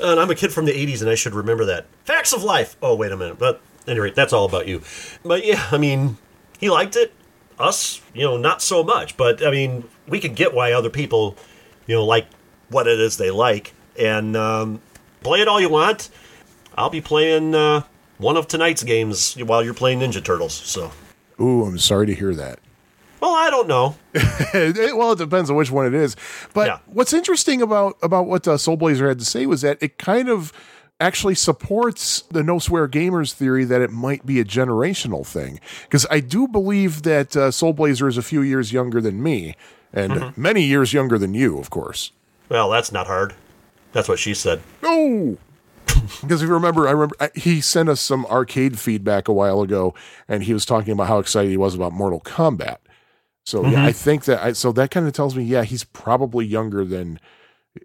and I'm a kid from the 80s, and I should remember that. Facts of Life. Oh, wait a minute. But anyway, that's all about you. But yeah, I mean, he liked it. Us, you know, not so much. But I mean, we can get why other people, you know, like what it is they like. And um, play it all you want. I'll be playing uh, one of tonight's games while you're playing Ninja Turtles. So. Ooh, I'm sorry to hear that. Well, I don't know. well, it depends on which one it is. But yeah. what's interesting about about what uh, Soul Blazer had to say was that it kind of actually supports the no swear gamers theory that it might be a generational thing. Because I do believe that uh, Soul Blazer is a few years younger than me, and mm-hmm. many years younger than you, of course. Well, that's not hard. That's what she said. No. because if you remember, I remember he sent us some arcade feedback a while ago, and he was talking about how excited he was about Mortal Kombat. So mm-hmm. yeah, I think that I, so that kind of tells me, yeah, he's probably younger than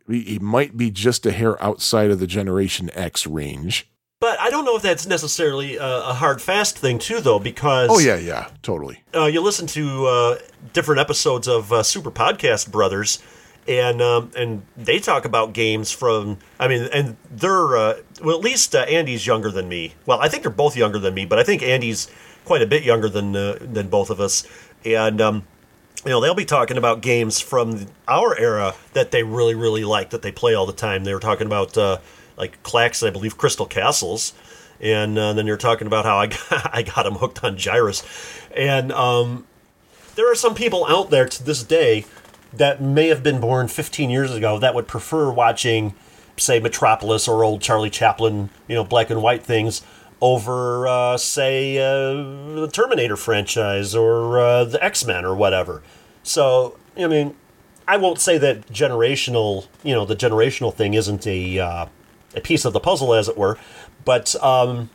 he might be just a hair outside of the Generation X range. But I don't know if that's necessarily a, a hard fast thing too, though, because oh yeah, yeah, totally. Uh, you listen to uh, different episodes of uh, Super Podcast Brothers, and um, and they talk about games from. I mean, and they're uh, well, at least uh, Andy's younger than me. Well, I think they're both younger than me, but I think Andy's quite a bit younger than uh, than both of us, and. Um, you know, they'll be talking about games from our era that they really, really like that they play all the time. They were talking about uh, like Klax, I believe, Crystal Castles, and uh, then you're talking about how I got, I got them hooked on Gyruss, and um, there are some people out there to this day that may have been born 15 years ago that would prefer watching, say, Metropolis or old Charlie Chaplin, you know, black and white things over, uh, say, uh, the Terminator franchise or uh, the X Men or whatever. So, I mean, I won't say that generational, you know, the generational thing isn't a uh, a piece of the puzzle, as it were, but um,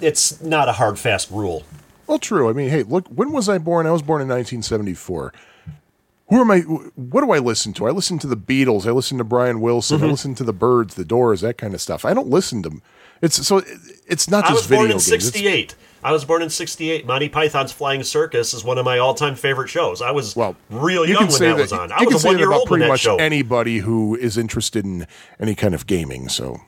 it's not a hard fast rule. Well, true. I mean, hey, look, when was I born? I was born in 1974. Who am I? What do I listen to? I listen to the Beatles. I listen to Brian Wilson. Mm-hmm. I listen to the Byrds, the Doors, that kind of stuff. I don't listen to. It's so it's not I was born in '68. I was born in '68. Monty Python's Flying Circus is one of my all-time favorite shows. I was well, real you young when say that, was on. I was a say one-year about old when pretty that much show. anybody who is interested in any kind of gaming. So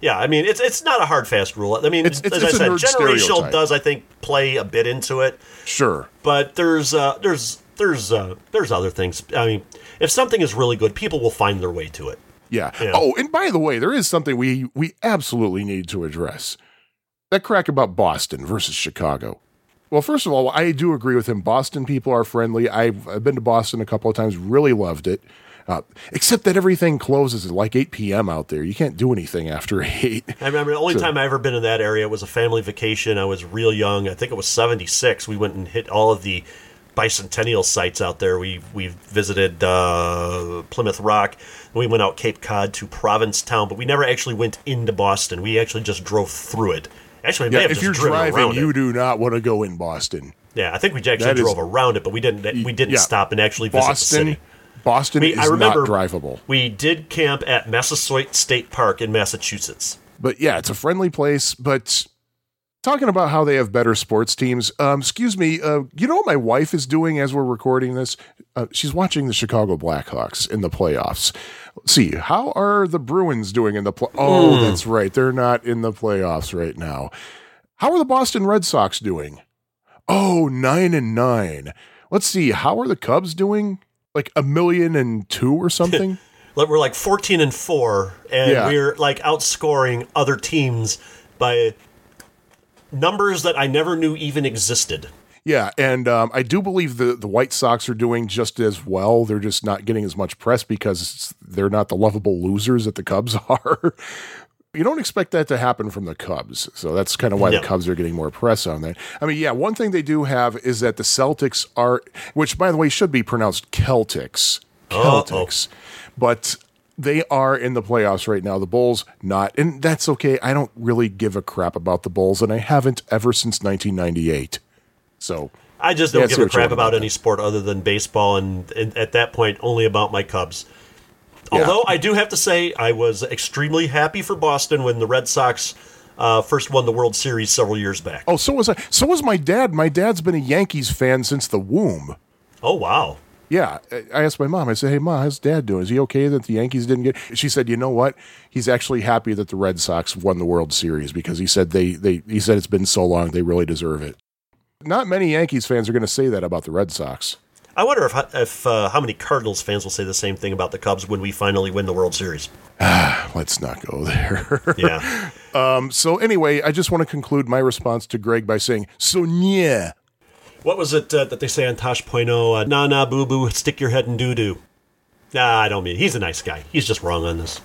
Yeah, I mean it's it's not a hard fast rule. I mean, It's- it's- as it's I said, generational stereotype. does I think play a bit into it, sure, but there's uh, there's there's uh, there's other things. I mean, if something is really good, people will find their way to it. yeah. Yeah. Oh, and by the way, there is something we we absolutely need to address. That crack about Boston versus Chicago. Well, first of all, I do agree with him. Boston people are friendly. I've, I've been to Boston a couple of times, really loved it. Uh, except that everything closes at like 8 p.m. out there. You can't do anything after 8. I remember the only So- time I ever been in that area was a family vacation. I was real young. I think it was '76. We went and hit all of the bicentennial sites out there. We we visited uh, Plymouth Rock. We went out Cape Cod to Provincetown, but we never actually went into Boston. We actually just drove through it. Actually, Yeah, if just you're driving, you it. do not want to go in Boston. Yeah, I think we actually That is- drove around it, but we didn't. We didn't Yeah. stop and actually visit the Boston, city. Boston We, is I remember not drivable. We did camp at Massasoit State Park in Massachusetts. But yeah, it's a friendly place. But talking about how they have better sports teams, um, excuse me, uh, you know what my wife is doing as we're recording this? Uh, she's watching the Chicago Blackhawks in the playoffs. Let's see, how are the Bruins doing in the play? Oh, that's right. They're not in the playoffs right now. How are the Boston Red Sox doing? Oh, nine and nine. Let's see, how are the Cubs doing? Like a million and two or something? We're like 14 and 4, and Yeah. we're like outscoring other teams by numbers that I never knew even existed. Yeah, and um, I do believe the the White Sox are doing just as well. They're just not getting as much press because they're not the lovable losers that the Cubs are. you don't expect that to happen from the Cubs, so that's kind of why No. the Cubs are getting more press on that. I mean, yeah, one thing they do have is that the Celtics are, which by the way should be pronounced Celtics, Uh-oh. Celtics, but. They are in the playoffs right now. The Bulls not, and that's okay. I don't really give a crap about the Bulls, and I haven't ever since 1998. So I just don't give a crap about about any sport other than baseball, and, and at that point, only about my Cubs. Yeah. Although I do have to say, I was extremely happy for Boston when the Red Sox uh, first won the World Series several years back. Oh, so was I. So was my dad. My dad's been a Yankees fan since the womb. Oh, wow. Yeah, I- asked my mom. I said, "Hey, mom, how's dad doing? Is he okay that the Yankees didn't get?" She said, "You know what? He's actually happy that the Red Sox won the World Series because he said they they he said it's been so long they really deserve it." Not many Yankees fans are going to say that about the Red Sox. I wonder if if uh, how many Cardinals fans will say the same thing about the Cubs when we finally win the World Series. Let's not go there. Yeah. um, so anyway, I just want to conclude my response to Greg by saying, "So yeah." What was it uh, that they say on Tosh Point oh? Uh, nah, nah, boo boo, stick your head in doo doo. Nah, I don't mean. He's a nice guy. He's just wrong on this.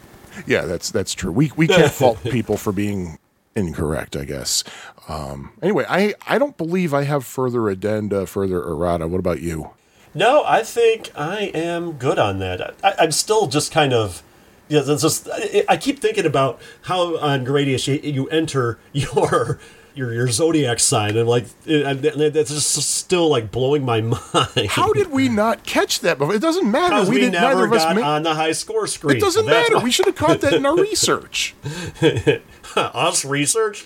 Yeah, that's that's true. We we can't fault people for being incorrect, I guess. Um, anyway, I I don't believe I have further addenda, further errata. What about you? No, I think I am good on that. I, I'm still just kind of. Yeah, just I, I keep thinking about how on Gradius you, you enter your your your zodiac sign, and like it, that's just still like blowing my mind. How did we not catch that before? It doesn't matter. Because we, didn't. never neither of us got ma- on the high score screen. It doesn't matter. why- We should have caught that in our research. us research.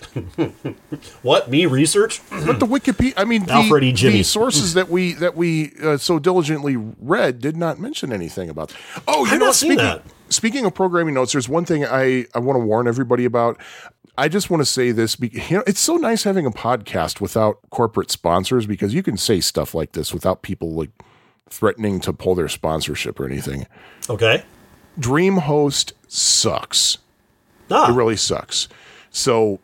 what me research? But the Wikipedia, I mean, the, E. Jimmy. the sources that we that we uh, so diligently read did not mention anything about. Oh, you know Speaking, that. speaking of programming notes, there's one thing I I want to warn everybody about. I just want to say this. be- You know, it's so nice having a podcast without corporate sponsors because you can say stuff like this without people like threatening to pull their sponsorship or anything. Okay. DreamHost sucks. Ah, It really sucks. So,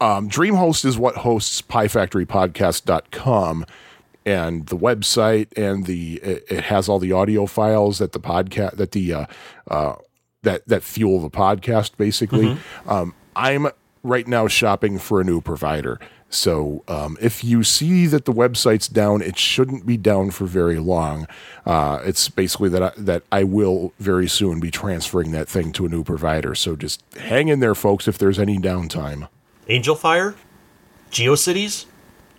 um, DreamHost is what hosts PieFactoryPodcast.com and the website, and the it, it has all the audio files that the podcast that the uh, uh, that that fuel the podcast basically. Um, I'm right now shopping for a new provider. So um, if you see that the website's down, it shouldn't be down for very long. Uh, it's basically that I, that I will very soon be transferring that thing to a new provider. So just hang in there, folks. If there's any downtime, Angelfire, GeoCities.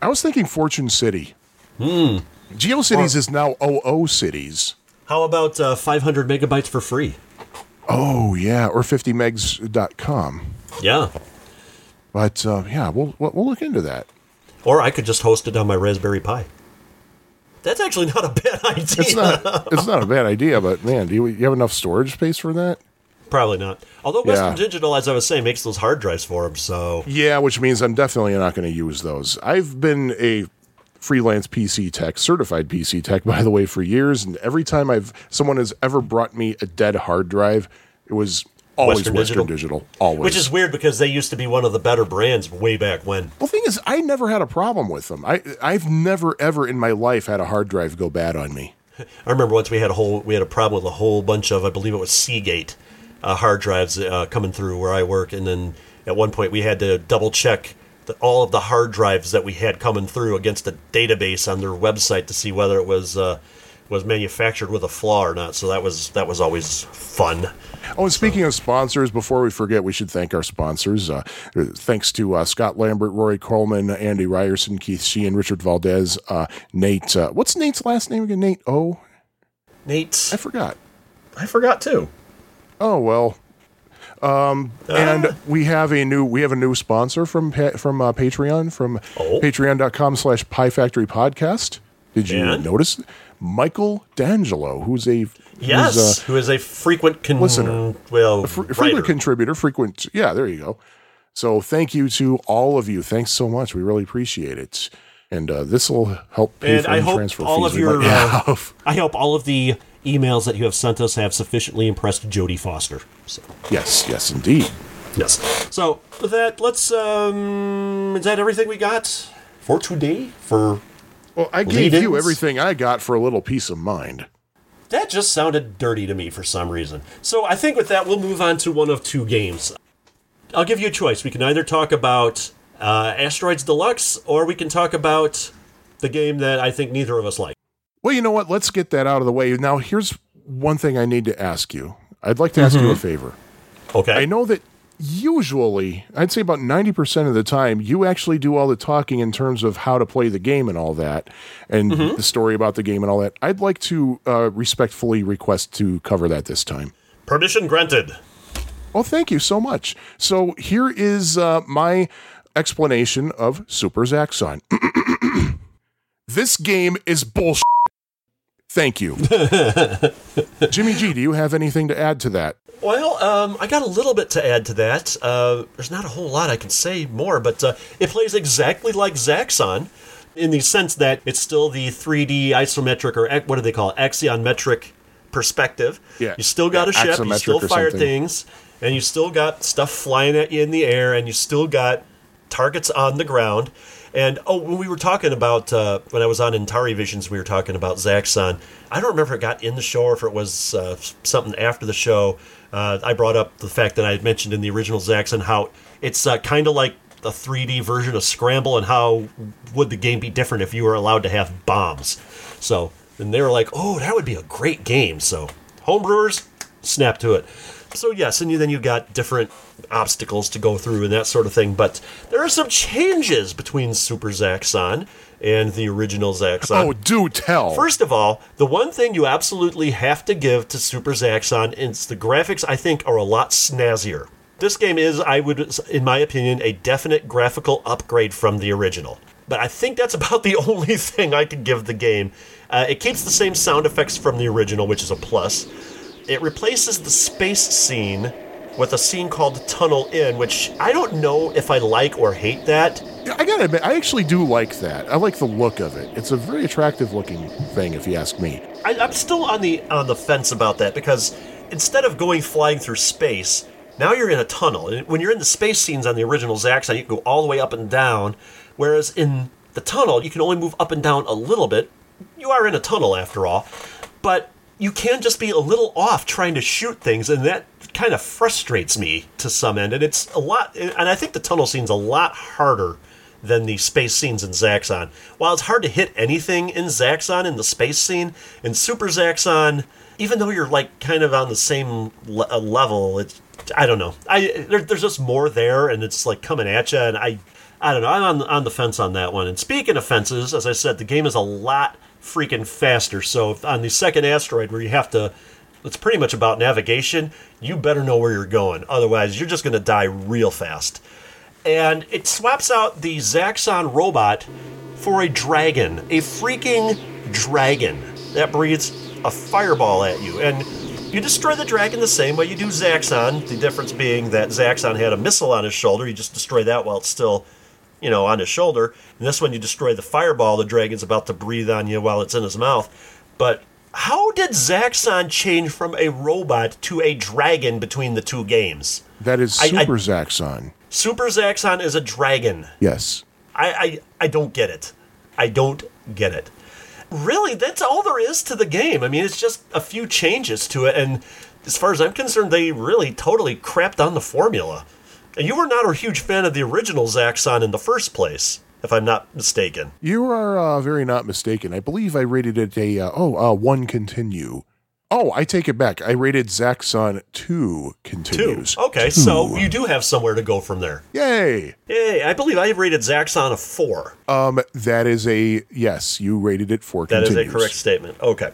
I was thinking Fortune City. Hmm. GeoCities is now OO Cities. How about uh, 500 megabytes for free? Oh yeah, or 50megs.com. Yeah. But uh, yeah, we'll we'll look into that. Or I could just host it on my Raspberry Pi. That's actually not a bad idea. It's not it's not a bad idea, but man, do you, you have enough storage space for that? Probably not. Although Western Yeah. Digital, as I was saying, makes those hard drives for them. So Yeah, which means I'm definitely not going to use those. I've been a freelance PC tech, certified PC tech, by the way, for years, and every time I've someone has ever brought me a dead hard drive, it was always Western Western, Digital? Digital. always. which is weird because they used to be one of the better brands way back when. well, the thing is, I never had a problem with them. I I've never ever in my life had a hard drive go bad on me. I remember once we had a whole we had a problem with a whole bunch of I believe it was Seagate uh, hard drives uh, coming through where I work, and then at one point we had to double check the, all of the hard drives that we had coming through against a database on their website to see whether it was uh, was manufactured with a flaw or not. So that was that was always fun. Oh, and speaking of sponsors, before we forget, we should thank our sponsors. Uh, thanks to uh, Scott Lambert, Rory Coleman, Andy Ryerson, Keith Sheehan, Richard Valdez, uh, Nate. Uh, what's Nate's last name again? Nate O. Nate, I forgot. I forgot too. Oh well. Um, and we have a new we have a new sponsor from from uh, Patreon from Oh. patreon.com slash pie factory podcast. Did you And? notice Michael D'Angelo, who's a Yes, who's a who is a frequent con- listener. Well, writer. frequent contributor, frequent yeah, there you go. So thank you to all of you. Thanks so much. We really appreciate it. And uh, this will help pay And for I hope transfer all fees of your uh. I hope all of the emails that you have sent us have sufficiently impressed Jodie Foster. So, yes, yes, indeed. yes. So with that, let's. um Is that everything we got for today? For Well, I gave you Lead-ins? everything I got for a little peace of mind. that just sounded dirty to me for some reason. So I think with that, we'll move on to one of two games. I'll give you a choice. We can either talk about uh, Asteroids Deluxe, or we can talk about the game that I think neither of us like. Well, you know what? Let's get that out of the way. Now, here's one thing I need to ask you. I'd like to ask you a favor. Okay. I know that usually, I'd say about 90% of the time, you actually do all the talking in terms of how to play the game and all that, and the story about the game and all that. I'd like to uh, respectfully request to cover that this time. Permission granted. Well, thank you so much. So here is uh, my explanation of Super Zaxxon. this game is bullshit. Thank you. Jimmy G, do you have anything to add to that? Well, um, I got a little bit to add to that. Uh, there's not a whole lot I can say more, but uh, it plays exactly like Zaxxon in the sense that it's still the 3D isometric or what do they call it? Axiometric perspective. Yeah. You still got a ship, you still fire things, and you still got stuff flying at you in the air, and you still got targets on the ground. And oh, when we were talking about uh, when I was on Atari Visions, we were talking about Zaxxon. I don't remember if it got in the show or if it was uh, something after the show. Uh, I brought up the fact that I had mentioned in the original Zaxxon how it's uh, kind of like a 3D version of Scramble, and how would the game be different if you were allowed to have bombs? So, and they were like, "Oh, that would be a great game." So, homebrewers, snap to it. So yes, and you, then you've got different obstacles to go through and that sort of thing. But there are some changes between Super Zaxxon and the original Zaxxon. Oh, do tell. First of all, the one thing you absolutely have to give to Super Zaxxon is the graphics. I think are a lot snazzier. This game is, I would, in my opinion, a definite graphical upgrade from the original. But I think that's about the only thing I could give the game. Uh, it keeps the same sound effects from the original, which is a plus. It replaces the space scene with a scene called Tunnel In, which I don't know if I like or hate that. I gotta admit, I actually do like that. I like the look of it. It's a very attractive looking thing, if you ask me. I, I'm still on the on the fence about that because instead of going flying through space, now you're in a tunnel. And when you're in the space scenes on the original Zaxxon, you can go all the way up and down, whereas in the tunnel you can only move up and down a little bit. You are in a tunnel after all, but you can just be a little off trying to shoot things, and that kind of frustrates me to some end. And it's a lot, and I think the tunnel scene's a lot harder than the space scenes in Zaxxon. While it's hard to hit anything in Zaxxon in the space scene, in Super Zaxxon, even though you're like kind of on the same le- uh, level, it's I don't know. I there, there's just more there, and it's like coming at you, and I I don't know. I'm on on the fence on that one. And speaking of fences, as I said, the game is a lot freaking faster. So on the second asteroid, where you have to it's pretty much about navigation. You better know where you're going. Otherwise, you're just going to die real fast. And it swaps out the Zaxxon robot for a dragon. A freaking dragon that breathes a fireball at you. And you destroy the dragon the same way you do Zaxxon. The difference being that Zaxxon had a missile on his shoulder. You just destroy that while it's still, you know, on his shoulder. And this one, you destroy the fireball. The dragon's about to breathe on you while it's in his mouth. But how did Zaxxon change from a robot to a dragon between the two games? That is I- I- Super Zaxxon. Super Zaxxon is a dragon. Yes. I, I I don't get it. I don't get it. Really, that's all there is to the game. I mean, it's just a few changes to it, and as far as I'm concerned, they really totally crapped on the formula. And you were not a huge fan of the original Zaxxon in the first place, if I'm not mistaken. You are uh, very not mistaken. I believe I rated it a, uh, oh, uh, one continue. Oh, I take it back. I rated Zaxxon 2 Two. continues. Okay, so you do have somewhere to go from there. Yay! Yay! I believe I rated Zaxxon a four. Um, that is a, yes, you rated it for That is continues. a correct statement. Okay.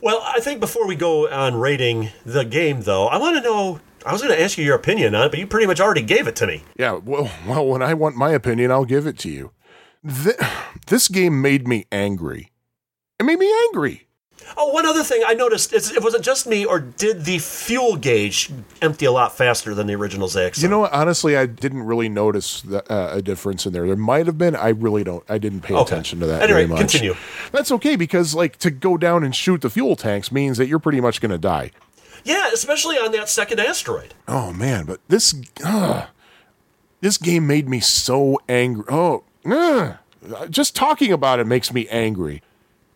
Well, I think before we go on rating the game, though, I want to know. I was going to ask you your opinion on it, but you pretty much already gave it to me. Yeah, well, well, when I want my opinion, I'll give it to you. Th- this game made me angry. It made me angry. Oh, one other thing I noticed is it wasn't just me, or did the fuel gauge empty a lot faster than the original Zaxxon? You know, what? honestly, I didn't really notice the, uh, a difference in there. There might have been. I really don't. I didn't pay Okay. attention to that Anyway, very much. continue. That's okay because, like, to go down and shoot the fuel tanks means that you're pretty much going to die. Yeah, especially on that second asteroid. Oh man, but this, uh, this game made me so angry. Oh, uh, just talking about it makes me angry.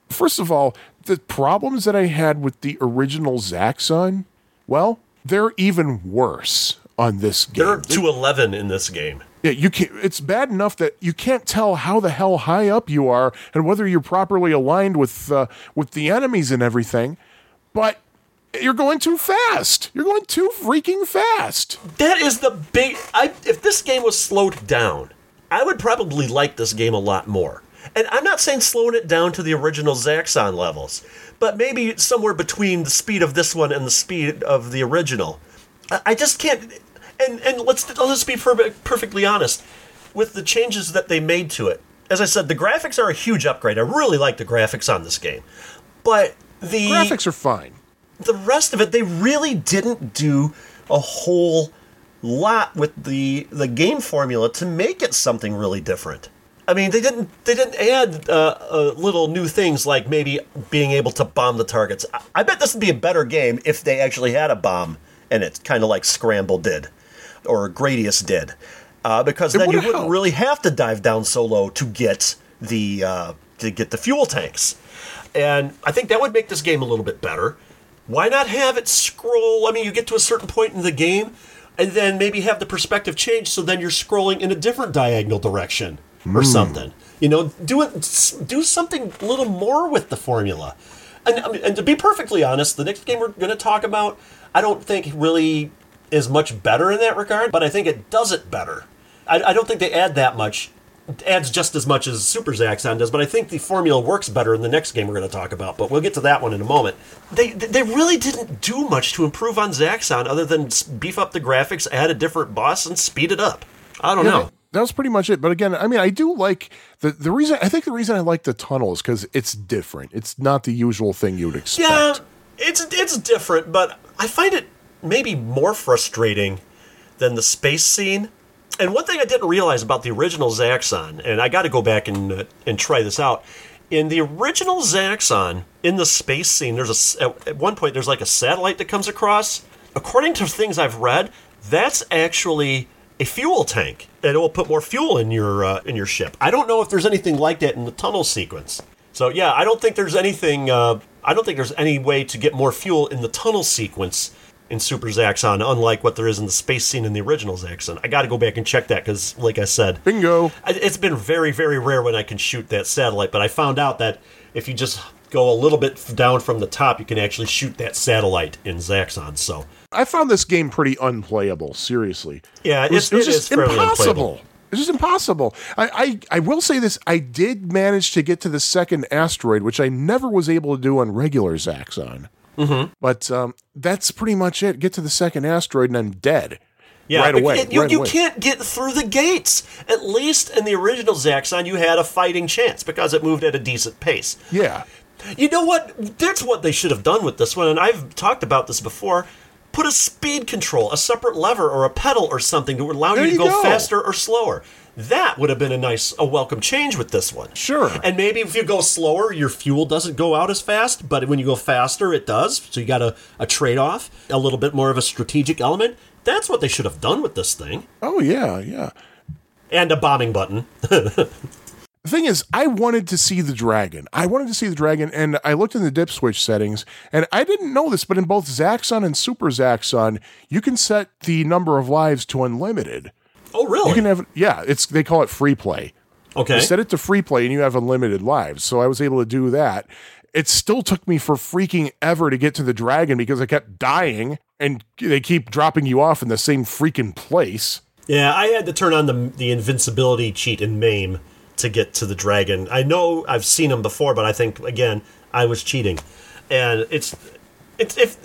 First of all, the problems that I had with the original Zaxxon, well, they're even worse on this game. They're to eleven in this game. Yeah, you can It's bad enough that you can't tell how the hell high up you are and whether you're properly aligned with uh, with the enemies and everything. But you're going too fast. You're going too freaking fast. That is the big. I, if this game was slowed down, I would probably like this game a lot more. And I'm not saying slowing it down to the original Zaxxon levels, but maybe somewhere between the speed of this one and the speed of the original. I, I just can't. And and let's let's be per- perfectly honest with the changes that they made to it. As I said, the graphics are a huge upgrade. I really like the graphics on this game, but the Graphics are fine. The rest of it they really didn't do a whole lot with the the game formula to make it something really different. I mean they didn't they didn't add uh, uh, little new things like maybe being able to bomb the targets. I, I bet this would be a better game if they actually had a bomb in it kind of like scramble did or gradius did. Uh, because It then you wouldn't really have to dive down so low to get the uh, to get the fuel tanks. And I think that would make this game a little bit better. Why not have it scroll? I mean, you get to a certain point in the game, and then maybe have the perspective change, so then you're scrolling in a different diagonal direction or hmm. something. You know, do it, do something a little more with the formula. And, and to be perfectly honest, the next game we're going to talk about, I don't think really is much better in that regard, but I think it does it better. I, I don't think they add that much. Adds just as much as Super Zaxxon does, but I think the formula works better in the next game we're going to talk about. But we'll get to that one in a moment. They they really didn't do much to improve on Zaxxon other than beef up the graphics, add a different boss, and speed it up. I don't Yeah, know. that- That was pretty much it. But again, I mean, I do like the the reason. I think the reason I like the tunnel is because it's different. It's not the usual thing you would expect. Yeah, it's it's different, but I find it maybe more frustrating than the space scene. And one thing I didn't realize about the original Zaxxon, and I got to go back and uh, and try this out. In the original Zaxxon, in the space scene, there's a at one point there's like a satellite that comes across. According to things I've read, that's actually a fuel tank, and it will put more fuel in your uh, in your ship. I don't know if there's anything like that in the tunnel sequence. So yeah, I don't think there's anything. Uh, I don't think there's any way to get more fuel in the tunnel sequence in Super Zaxxon, unlike what there is in the space scene in the original Zaxxon. I got to go back and check that because, like I said, Bingo. It's been very, very rare when I can shoot that satellite. But I found out that if you just go a little bit down from the top, you can actually shoot that satellite in Zaxxon. So I found this game pretty unplayable. Seriously. yeah, It was, it's, it it just impossible. unplayable. It's just impossible. I, I I will say this: I did manage to get to the second asteroid, which I never was able to do on regular Zaxxon. Mm-hmm. But um, that's pretty much it. Get to the second asteroid, and I'm dead. Yeah, right away. you, right you away. can't get through the gates. At least in the original Zaxxon, you had a fighting chance because it moved at a decent pace. Yeah. You know what? That's what they should have done with this one, and I've talked about this before. Put a speed control, a separate lever or a pedal or something to allow There you to you go, go. faster or slower. That would have been a nice, a welcome change with this one. Sure. And maybe if you go slower, your fuel doesn't go out as fast, but when you go faster, it does. So you got a, a trade off, a little bit more of a strategic element. That's what they should have done with this thing. Oh yeah, yeah. And a bombing button. The thing is, I wanted to see the dragon. I wanted to see the dragon, and I looked in the dip switch settings, and I didn't know this, but in both Zaxxon and Super Zaxxon, you can set the number of lives to unlimited. Oh, really? You can have, yeah, it's they call it free play. okay. You set it to free play, and you have unlimited lives. So I was able to do that. It still took me for freaking ever to get to the dragon because I kept dying, and they keep dropping you off in the same freaking place. Yeah, I had to turn on the the invincibility cheat in MAME to get to the dragon. I know I've seen him before, but I think again I was cheating, and it's it's if.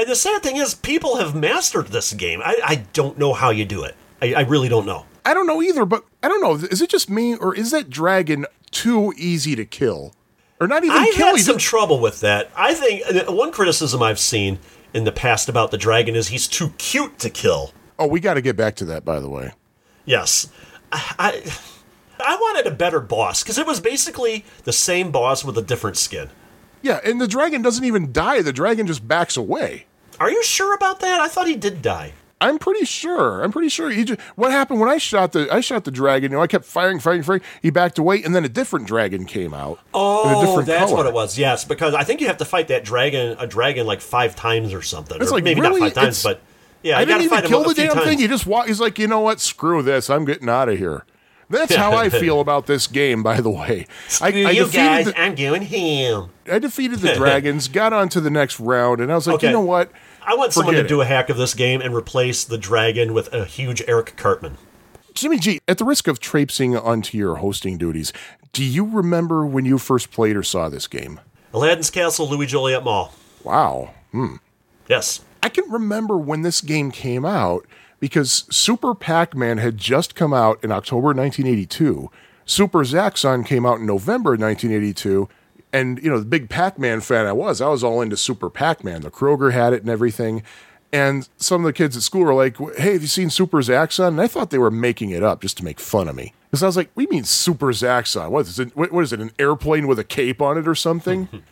And the sad thing is, people have mastered this game. I, I don't know how you do it. I, I really don't know. I don't know either, but I don't know. Is it just me, or is that dragon too easy to kill? Or not even I've kill? had some trouble with that. I think uh, one criticism I've seen in the past about the dragon is he's too cute to kill. oh, we got to get back to that, by the way. Yes. I I, I wanted a better boss because it was basically the same boss with a different skin. Yeah, and the dragon doesn't even die. The dragon just backs away. Are you sure about that? I thought he did die. I'm pretty sure. I'm pretty sure. He just, what happened when I shot the I shot the dragon? You know, I kept firing, firing, firing. He backed away, and then a different dragon came out. Oh, that's color. what it was. Yes, because I think you have to fight that dragon, a dragon, like five times or something. It's or like, maybe really? not five times, but yeah, I didn't even kill the damn times. thing. He just walk. He's like, you know what? Screw this. I'm getting out of here. That's how I feel about this game. By the way, I, I you defeated guys, the, I'm going him. I defeated the dragons, got on to the next round, and I was like, Okay. you know what? I want someone to Forget do a hack of this game and replace the dragon with a huge Eric Cartman. Jimmy G, at the risk of traipsing onto your hosting duties, do you remember when you first played or saw this game? Aladdin's Castle, Louis Joliet Mall. Wow. Hmm. Yes. I can remember when this game came out because Super Pac Man had just come out in October 1982. Super Zaxxon came out in November 1982. And, you know, the big Pac Man fan I was, I was all into Super Pac Man. The Kroger had it and everything. And some of the kids at school were like, hey, have you seen Super Zaxxon? And I thought they were making it up just to make fun of me. Because I was like, we mean Super Zaxxon. What is it? What is it? An airplane with a cape on it or something?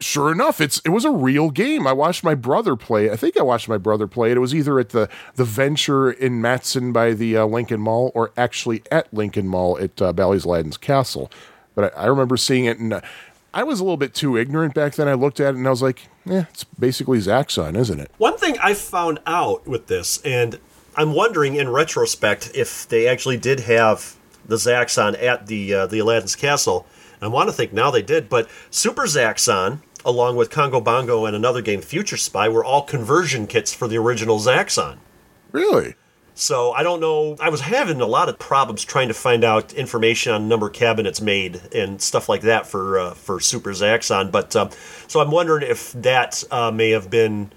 sure enough, it's it was a real game. I watched my brother play. it. I think I watched my brother play it. It was either at the the Venture in Matteson by the uh, Lincoln Mall, or actually at Lincoln Mall at uh, Bally's Aladdin's Castle. But I, I remember seeing it, and uh, I was a little bit too ignorant back then. I looked at it and I was like, "Yeah, it's basically Zaxxon, isn't it?" One thing I found out with this, and I'm wondering in retrospect if they actually did have the Zaxxon at the uh, the Aladdin's Castle. I want to think now they did, but Super Zaxxon, along with Congo Bongo and another game, Future Spy, were all conversion kits for the original Zaxxon. Really? So I don't know. I was having a lot of problems trying to find out information on number cabinets made and stuff like that for uh, for Super Zaxxon. But um, so I'm wondering if that uh, may have been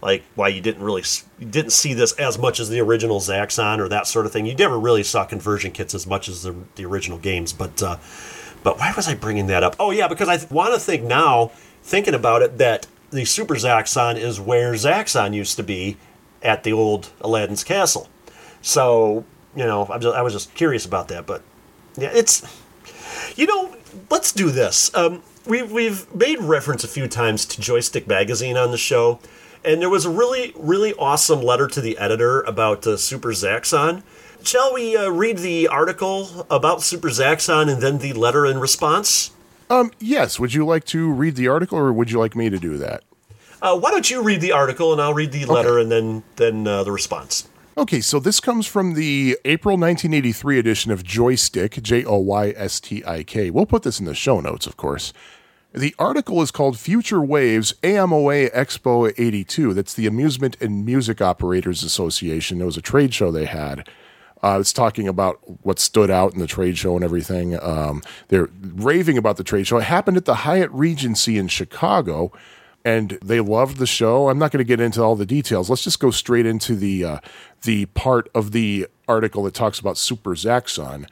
like why you didn't really you didn't see this as much as the original Zaxxon or that sort of thing. You never really saw conversion kits as much as the the original games. But uh, but why was I bringing that up? Oh yeah, because I th- want to think now, thinking about it, that the Super Zaxxon is where Zaxxon used to be at the old Aladdin's Castle. So you know, I'm just, I was just curious about that. But yeah, it's you know, let's do this. Um, we, we've made reference a few times to Joystick Magazine on the show, and there was a really, really awesome letter to the editor about uh, Super Zaxxon. Shall we uh, read the article about Super Zaxxon and then the letter in response? Um, yes. Would you like to read the article, or would you like me to do that? Uh, why don't you read the article and I'll read the letter and then then uh, the response. Okay, so this comes from the April 1983 edition of Joystik, J O Y S T I K. We'll put this in the show notes, of course. The article is called Future Waves AMOA Expo 82. That's the Amusement and Music Operators Association. It was a trade show they had. Uh, it's talking about what stood out in the trade show and everything. Um, they're raving about the trade show. It happened at the Hyatt Regency in Chicago, and they loved the show. I'm not going to get into all the details. Let's just go straight into the uh, the part of the article that talks about Super Zaxxon.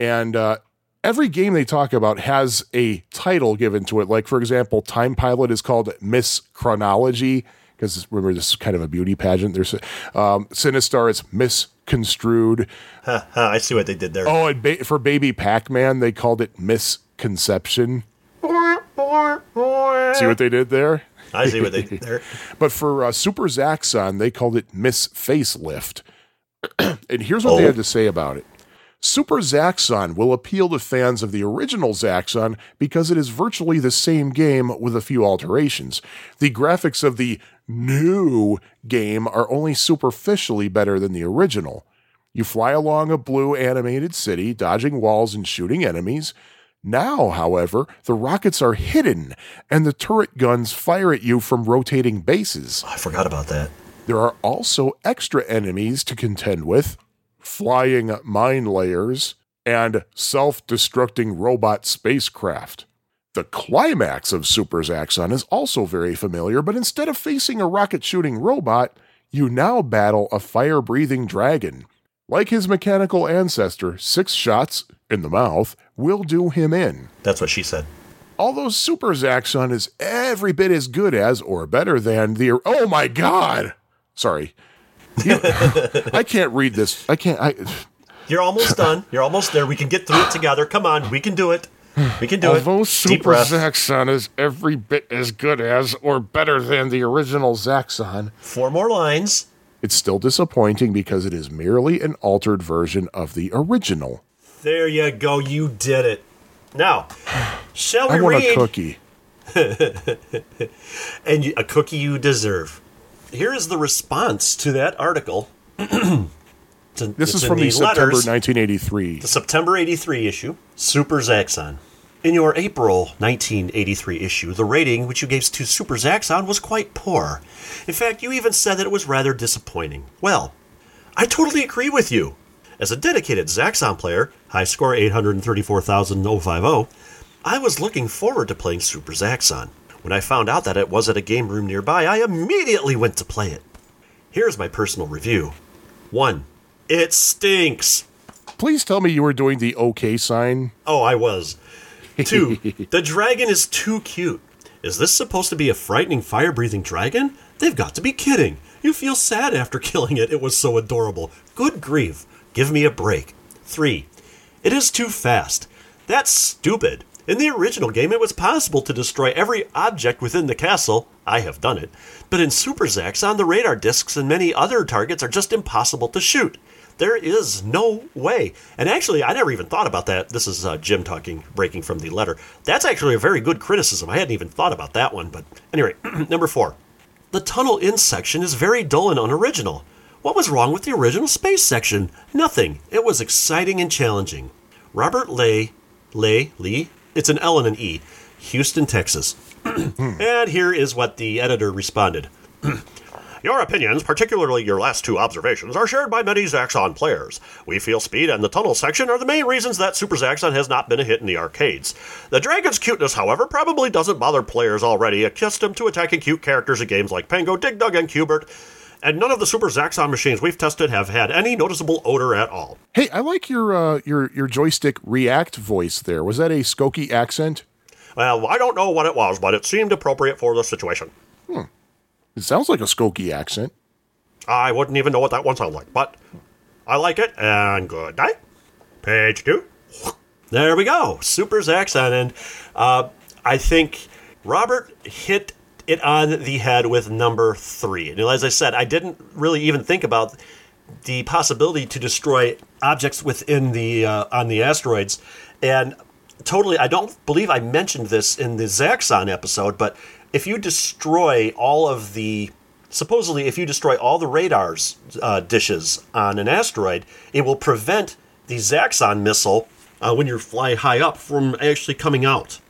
And uh, every game they talk about has a title given to it. Like, for example, Time Pilot is called Miss Chronology, because remember, this is kind of a beauty pageant. There's um, Sinistar is misconstrued. Ha, ha, I see what they did there. Oh, and ba- for Baby Pac Man, they called it Misconception. See what they did there? I see what they did there. But for uh, Super Zaxxon, they called it Miss Facelift. and here's what they Oh. had to say about it. Super Zaxxon will appeal to fans of the original Zaxxon because it is virtually the same game with a few alterations. The graphics of the new game are only superficially better than the original. You fly along a blue animated city, dodging walls and shooting enemies. Now, however, the rockets are hidden and the turret guns fire at you from rotating bases. I forgot about that. There are also extra enemies to contend with flying mine layers and self destructing robot spacecraft. The climax of Super Zaxxon is also very familiar, but instead of facing a rocket shooting robot, you now battle a fire breathing dragon. Like his mechanical ancestor, six shots in the mouth will do him in. That's what she said. Although Super Zaxxon is every bit as good as or better than the. Oh my god! Sorry. You- I can't read this. I can't. I, You're almost done. You're almost there. We can get through it together. Come on, we can do it. We can do although it. Deep Super. Zaxxon is every bit as good as or better than the original Zaxxon, Four more lines. it's still disappointing because it is merely an altered version of the original. There you go. You did it. Now, shall we I want read? a cookie. and you, a cookie you deserve. Here is the response to that article. In- This is from the, September letters. 1983. The September 83 issue, Super Zaxxon. In your April 1983 issue, the rating which you gave to Super Zaxxon was quite poor. In fact, you even said that it was rather disappointing. Well, I totally agree with you. As a dedicated Zaxxon player, high score 834,050, I was looking forward to playing Super Zaxxon. When I found out that it was at a game room nearby, I immediately went to play it. Here's my personal review 1. It stinks. Please tell me you were doing the OK sign. Oh, I was. Two, the dragon is too cute. Is this supposed to be a frightening fire breathing dragon? They've got to be kidding. You feel sad after killing it. It was so adorable. Good grief. Give me a break. Three, it is too fast. That's stupid. In the original game, it was possible to destroy every object within the castle. I have done it. But in Super Zaxxon the radar discs and many other targets are just impossible to shoot. There is no way. And actually, I never even thought about that. This is uh, Jim talking, breaking from the letter. That's actually a very good criticism. I hadn't even thought about that one. But anyway, number four. The tunnel in section is very dull and unoriginal. What was wrong with the original space section? Nothing. It was exciting and challenging. Robert Lay, Lay, Lee, it's an L and an E. Houston, Texas. and here is what the editor responded. Your opinions, particularly your last two observations, are shared by many Zaxxon players. We feel speed and the tunnel section are the main reasons that Super Zaxxon has not been a hit in the arcades. The dragon's cuteness, however, probably doesn't bother players already accustomed to attacking cute characters in games like Pengo, Dig Dug, and Q*bert, and none of the Super Zaxxon machines we've tested have had any noticeable odor at all. Hey, I like your uh, your your joystick react voice there. Was that a Skokie accent? Well, I don't know what it was, but it seemed appropriate for the situation. Hmm. It sounds like a Skokie accent. I wouldn't even know what that one sounded like, but I like it, and good night. Page two. There we go. Super Zaxxon. And uh, I think Robert hit it on the head with number three. And as I said, I didn't really even think about the possibility to destroy objects within the uh, on the asteroids. And totally, I don't believe I mentioned this in the Zaxxon episode, but if you destroy all of the supposedly if you destroy all the radars uh, dishes on an asteroid, it will prevent the Zaxxon missile uh, when you fly high up from actually coming out.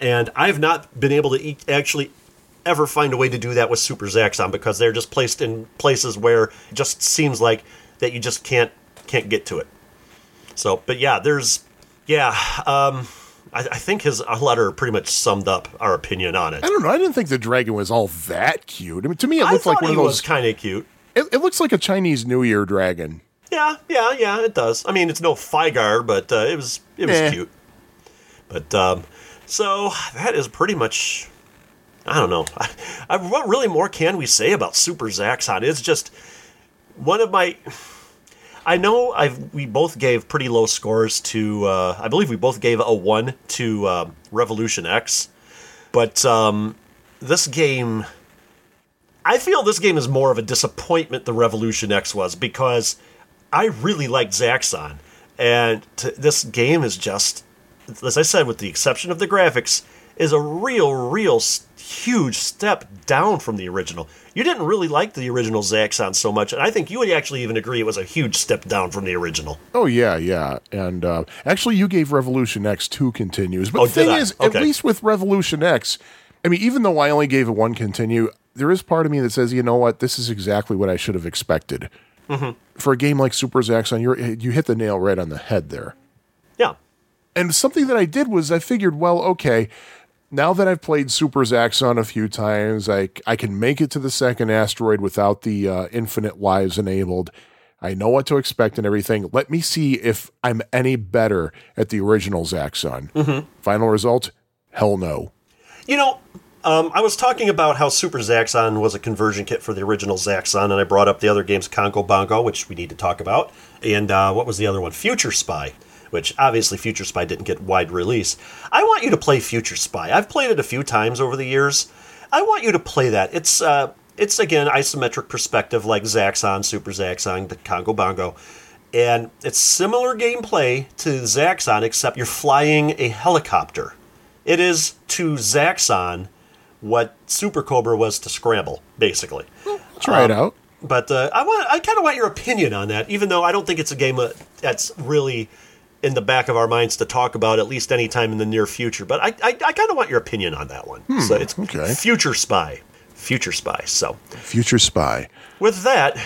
And I've not been able to e- actually ever find a way to do that with Super Zaxxon because they're just placed in places where it just seems like that you just can't can't get to it. So, but yeah, there's yeah. Um, I, I think his letter pretty much summed up our opinion on it. I don't know. I didn't think the dragon was all that cute. I mean, to me, it looked like one of those. kind of cute. It, it looks like a Chinese New Year dragon. Yeah, yeah, yeah. It does. I mean, it's no Figar, but uh, it was it was Meh. cute. But um, so that is pretty much. I don't know. I, I, what really more can we say about Super Zaxxon? It's just one of my. I know I've we both gave pretty low scores to. Uh, I believe we both gave a one to um Revolution X, but um, this game. I feel this game is more of a disappointment than Revolution X was because I really liked Zaxxon, and t- this game is just, as I said, with the exception of the graphics, is a real, real huge step down from the original. You didn't really like the original Zaxxon so much, and I think you would actually even agree it was a huge step down from the original. Oh yeah, yeah. And uh, actually, you gave Revolution X two continues. But Oh, the thing is, Okay. at least with Revolution X, I mean, even though I only gave it one continue, there is part of me that says, you know what, this is exactly what I should have expected. Mm-hmm. For a game like Super Zaxxon, you're, you hit the nail right on the head there. Yeah. And something that I did was I figured, well, okay, now that I've played Super Zaxxon a few times, I, I can make it to the second asteroid without the uh, infinite lives enabled. I know what to expect and everything. Let me see if I'm any better at the original Zaxxon. Final result? Hell no. You know, um, I was talking about how Super Zaxxon was a conversion kit for the original Zaxxon, and I brought up the other games, Congo Bongo, which we need to talk about, and uh, what was the other one? Future Spy, which obviously Future Spy didn't get wide release. I want you to play Future Spy. I've played it a few times over the years. I want you to play that. It's uh, it's again isometric perspective like Zaxxon, Super Zaxxon, the Congo Bongo. And it's similar gameplay to Zaxxon, except you're flying a helicopter. It is to Zaxxon what Super Cobra was to Scramble, basically. Try it out. But uh, I want, I kind of want your opinion on that, even though I don't think it's a game that's really in the back of our minds to talk about at least any time in the near future. But I, I, I kind of want your opinion on that one. so it's okay. Future Spy, Future Spy. So Future Spy. with that,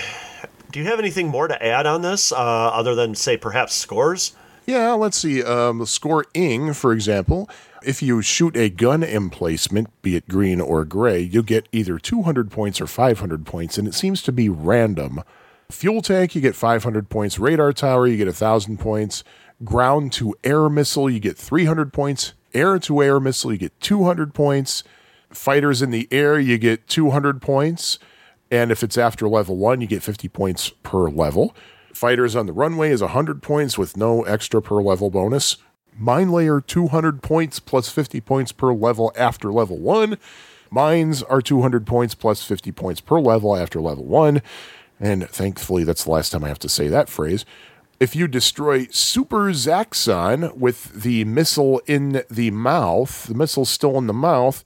do you have anything more to add on this, uh, other than say perhaps scores? Yeah, let's see. Um, scoring, for example, if you shoot a gun emplacement, be it green or gray, you get either 200 points or 500 points, and it seems to be random. Fuel tank, you get 500 points. Radar tower, you get 1,000 points. Ground to air missile, you get 300 points. Air to air missile, you get 200 points. Fighters in the air, you get 200 points. And if it's after level one, you get 50 points per level. Fighters on the runway is 100 points with no extra per level bonus. Mine layer 200 points plus 50 points per level after level 1. Mines are 200 points plus 50 points per level after level 1. And thankfully, that's the last time I have to say that phrase. If you destroy Super Zaxxon with the missile in the mouth, the missile's still in the mouth,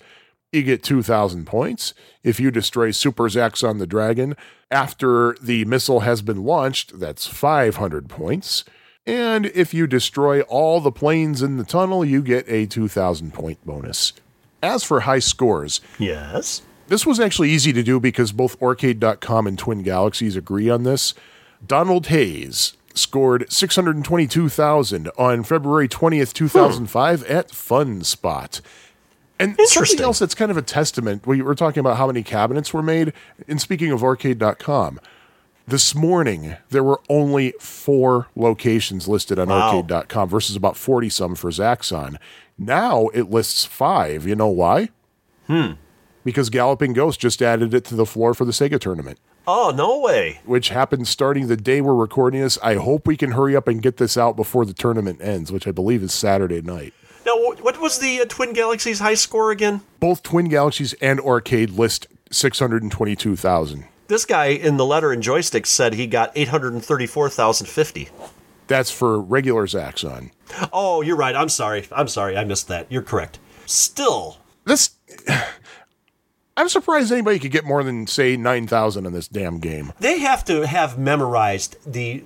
you get 2,000 points. If you destroy Super Zaxxon the Dragon after the missile has been launched, that's 500 points. And if you destroy all the planes in the tunnel, you get a 2,000 point bonus. As for high scores, Yes. this was actually easy to do because both Aurcade.com and Twin Galaxies agree on this. Donald Hayes scored 622,000 on February 20th, 2005 at Fun Spot. And something else that's kind of a testament, we were talking about how many cabinets were made. And speaking of Aurcade.com, this morning there were only four locations listed on Wow. Aurcade.com versus about 40 some for Zaxxon. Now it lists five. You know why? Hmm. Because Galloping Ghost just added it to the floor for the Sega tournament, Oh, no way. which happens starting the day we're recording this. I hope we can hurry up and get this out before the tournament ends, which I believe is Saturday night. Now, what was the uh, Twin Galaxies high score again? Both Twin Galaxies and Aurcade list 622,000. This guy in the letter and Joystik said he got 834,050. That's for regular Zaxxon. Oh, you're right. I'm sorry. I'm sorry. I missed that. You're correct. Still, This. I'm surprised anybody could get more than, say, 9,000 in this damn game. they have to have memorized the.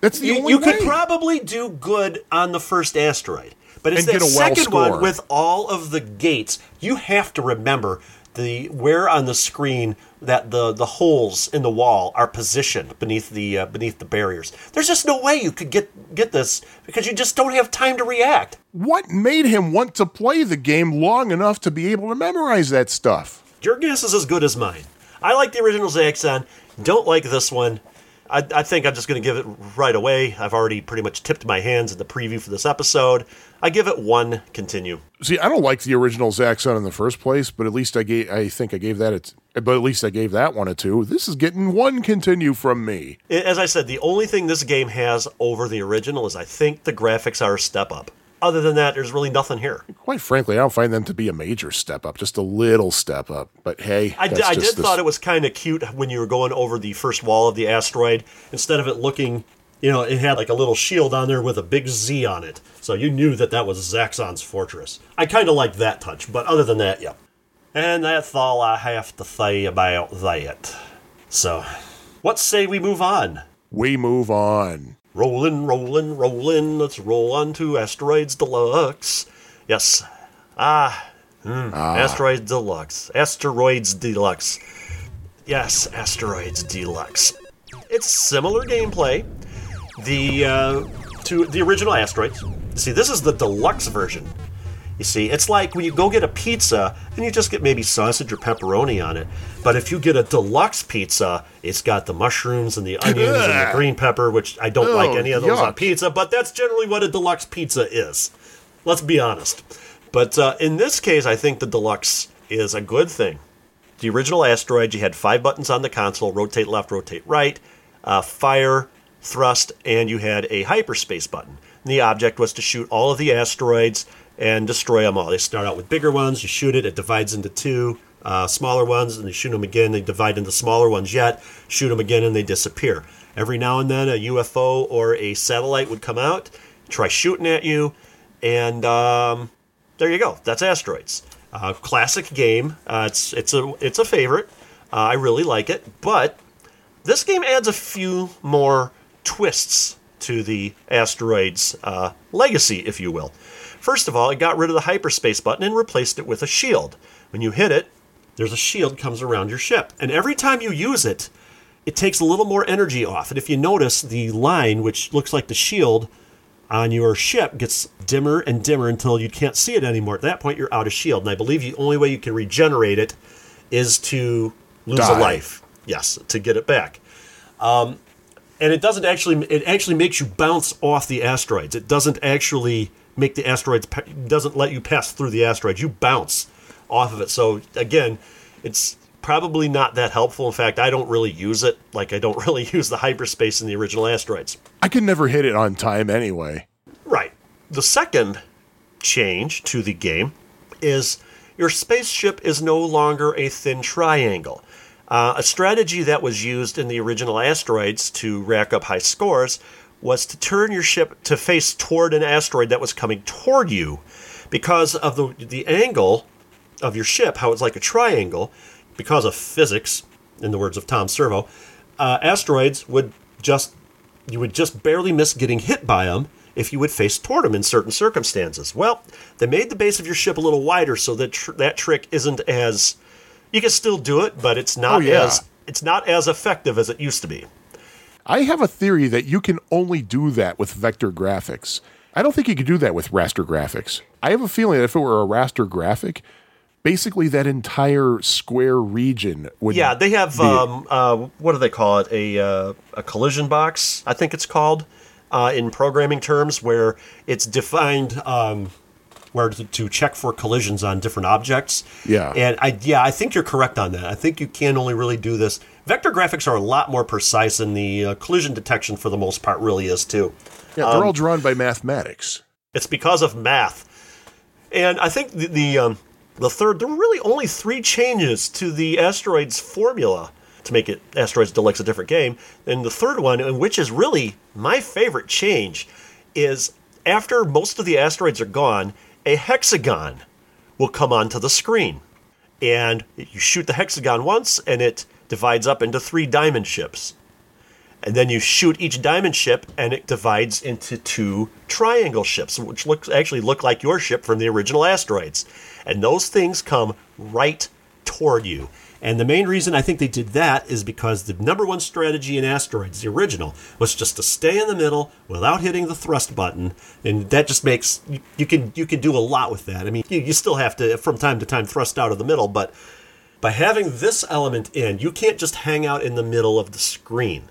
That's the You, only you way. could probably do good on the first asteroid, but it's And that well second score. one with all of the gates. You have to remember the where on the screen that the the holes in the wall are positioned beneath the uh, beneath the barriers. There's just no way you could get get this because you just don't have time to react. What made him want to play the game long enough to be able to memorize that stuff? Your guess is as good as mine. I like the original Zaxxon. Don't like this one. I, I think I'm just going to give it right away. I've already pretty much tipped my hands in the preview for this episode. I give it one continue. See, I don't like the original Zaxxon in the first place, but at least I gave. I think I gave that. A t- but at least I gave that one a two. This is getting one continue from me. As I said, the only thing this game has over the original is I think the graphics are a step up. Other than that, there's really nothing here. Quite frankly, I don't find them to be a major step up, just a little step up. But hey, I, that's I did this- thought it was kind of cute when you were going over the first wall of the asteroid. Instead of it looking, you know, it had like a little shield on there with a big Z on it. So you knew that that was Zaxxon's fortress. I kind of liked that touch, but other than that, yeah. And that's all I have to say about that. So, what say we move on? we move on. Rollin', rollin', rollin'. Let's roll on to Asteroids Deluxe. Yes. Ah. Hmm. Asteroids Deluxe. Asteroids Deluxe. Yes, Asteroids Deluxe. It's similar gameplay. The uh, to the original Asteroids. See, this is the deluxe version. You see, it's like when you go get a pizza and you just get maybe sausage or pepperoni on it. But if you get a deluxe pizza, it's got the mushrooms and the onions and the green pepper, which I don't like Oh, any of those on pizza, but that's generally what a deluxe pizza is. Let's be honest. But uh, in this case, I think the deluxe is a good thing. The original asteroid, you had five buttons on the console rotate left, rotate right, uh, fire, thrust, and you had a hyperspace button. And the object was to shoot all of the asteroids and destroy them all. They start out with bigger ones, you shoot it, it divides into two. Uh, smaller ones, and you shoot them again, they divide into smaller ones yet, shoot them again, and they disappear. Every now and then, a UFO or a satellite would come out, try shooting at you, and um, there you go. That's Asteroids. Uh, classic game. Uh, it's it's a it's a favorite. Uh, I really like it, but this game adds a few more twists to the Asteroids uh, legacy, if you will. First of all, it got rid of the hyperspace button and replaced it with a shield. When you hit it, there's a shield comes around your ship, and every time you use it, it takes a little more energy off. And if you notice, the line, which looks like the shield on your ship, gets dimmer and dimmer until you can't see it anymore. At that point, you're out of shield. And I believe the only way you can regenerate it is to lose Die. a life. Yes, to get it back. Um, and it doesn't actually. It actually makes you bounce off the asteroids. It doesn't actually make the asteroids. Doesn't let you pass through the asteroids. You bounce off of it. So again, it's probably not that helpful. In fact, I don't really use it. Like I don't really use the hyperspace in the original asteroids. I can never hit it on time anyway. Right. The second change to the game is your spaceship is no longer a thin triangle. Uh, a strategy that was used in the original asteroids to rack up high scores was to turn your ship to face toward an asteroid that was coming toward you because of the, the angle of your ship, how it's like a triangle, because of physics, in the words of Tom Servo, uh, asteroids would just you would just barely miss getting hit by them if you would face toward them in certain circumstances. Well, they made the base of your ship a little wider so that tr- that trick isn't as you can still do it, but it's not Oh, yeah. as it's not as effective as it used to be. I have a theory that you can only do that with vector graphics. I don't think you could do that with raster graphics. I have a feeling that if it were a raster graphic, basically that entire square region would. Yeah, they have um, uh, what do they call it? A uh, a collision box, I think it's called, uh, in programming terms, where it's defined um, where to, to check for collisions on different objects. Yeah. and I yeah, I think you're correct on that. I think you can only really do this. Vector graphics are a lot more precise, and the uh, collision detection for the most part really is too. yeah, they're all drawn by mathematics. It's because of math. And I think the the, um, the third, there were really only three changes to the Asteroids formula to make it Asteroids Deluxe a different game. And the third one, and which is really my favorite change, is after most of the asteroids are gone, a hexagon will come onto the screen. And you shoot the hexagon once, and it divides up into three diamond ships. And then you shoot each diamond ship and it divides into two triangle ships which looks actually look like your ship from the original asteroids. And those things come right toward you. And the main reason i think they did that is because the number one strategy in asteroids the original was just to stay in the middle without hitting the thrust button. And that just makes you, you can you can do a lot with that. I mean you, you still have to from time to time thrust out of the middle but by having this element in you can't just hang out in the middle of the screen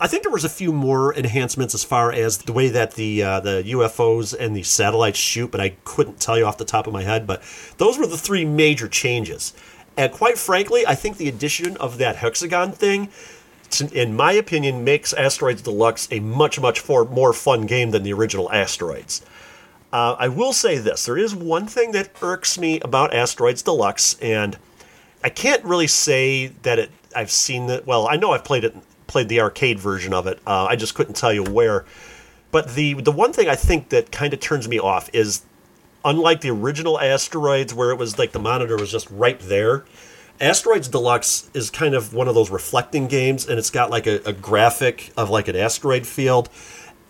I think there was a few more enhancements as far as the way that the uh, the UFOs and the satellites shoot, but I couldn't tell you off the top of my head. But those were the three major changes. And quite frankly, I think the addition of that hexagon thing, in my opinion, makes Asteroids Deluxe a much much for, more fun game than the original Asteroids. Uh, I will say this: there is one thing that irks me about Asteroids Deluxe, and I can't really say that it. I've seen that. Well, I know I've played it, played the arcade version of it. Uh, I just couldn't tell you where. But the the one thing I think that kind of turns me off is, unlike the original Asteroids, where it was like the monitor was just right there. Asteroids Deluxe is kind of one of those reflecting games, and it's got like a, a graphic of like an asteroid field,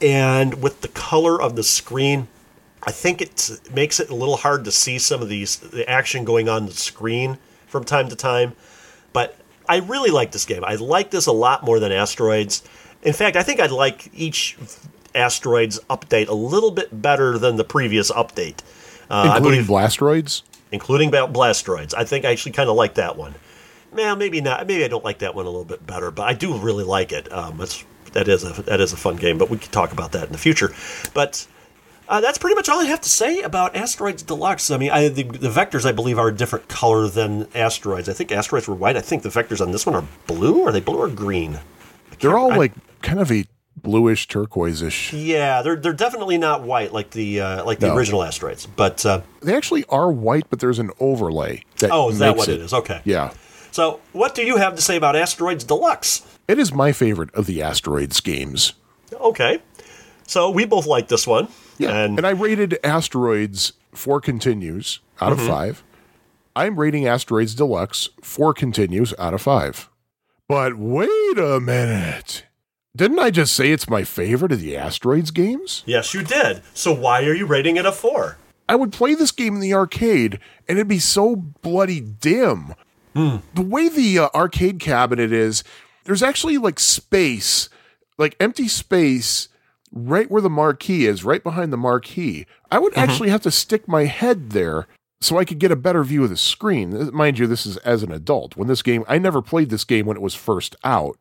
and with the color of the screen, I think it makes it a little hard to see some of these the action going on the screen from time to time. But I really like this game. I like this a lot more than Asteroids. In fact, I think I'd like each Asteroids update a little bit better than the previous update. Uh, I including believe, Blastroids. including Bla- Blastroids. I think I actually kind of like that one. Well, maybe not. Maybe I don't like that one a little bit better, but I do really like it. Um, that is a that is a fun game, but we can talk about that in the future. But uh, that's pretty much all I have to say about Asteroids Deluxe. I mean, I, the, the vectors I believe are a different color than asteroids. I think asteroids were white. I think the vectors on this one are blue. Are they blue or green? They're all like kind of a bluish turquoise-ish. Yeah, they're they're definitely not white like the uh, like the No. original asteroids. But uh, They actually are white, but there's an overlay. That oh, is that what it is? Okay. Yeah. So, what do you have to say about Asteroids Deluxe? It is my favorite of the Asteroids games. Okay. So we both like this one. Yeah. And, And, I rated Asteroids four continues out Mm-hmm. of five. I'm rating Asteroids Deluxe four continues out of five. But wait a minute. Didn't I just say it's my favorite of the Asteroids games? yes, you did. So why are you rating it a four? I would play this game in the arcade and it'd be so bloody dim. The way the uh, arcade cabinet is, there's actually like space, like empty space right where the marquee is, right behind the marquee. I would actually have to stick my head there so I could get a better view of the screen. Mind you, this is as an adult. When this game, I never played this game when it was first out.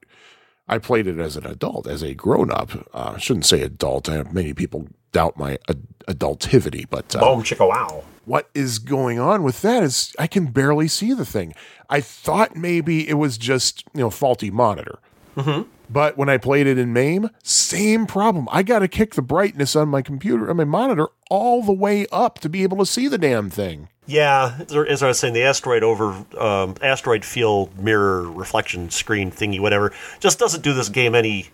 I played it as an adult, as a grown up. Uh, I shouldn't say adult. I, many people doubt my ad- adultivity, but uh, Boom, chicka, wow. what is going on with that is I can barely see the thing. I thought maybe it was just you know faulty monitor. But when I played it in MAME, same problem. I got to kick the brightness on my computer, on my monitor, all the way up to be able to see the damn thing. Yeah, as I was saying, the asteroid over um, asteroid field mirror reflection screen thingy, whatever, just doesn't do this game any.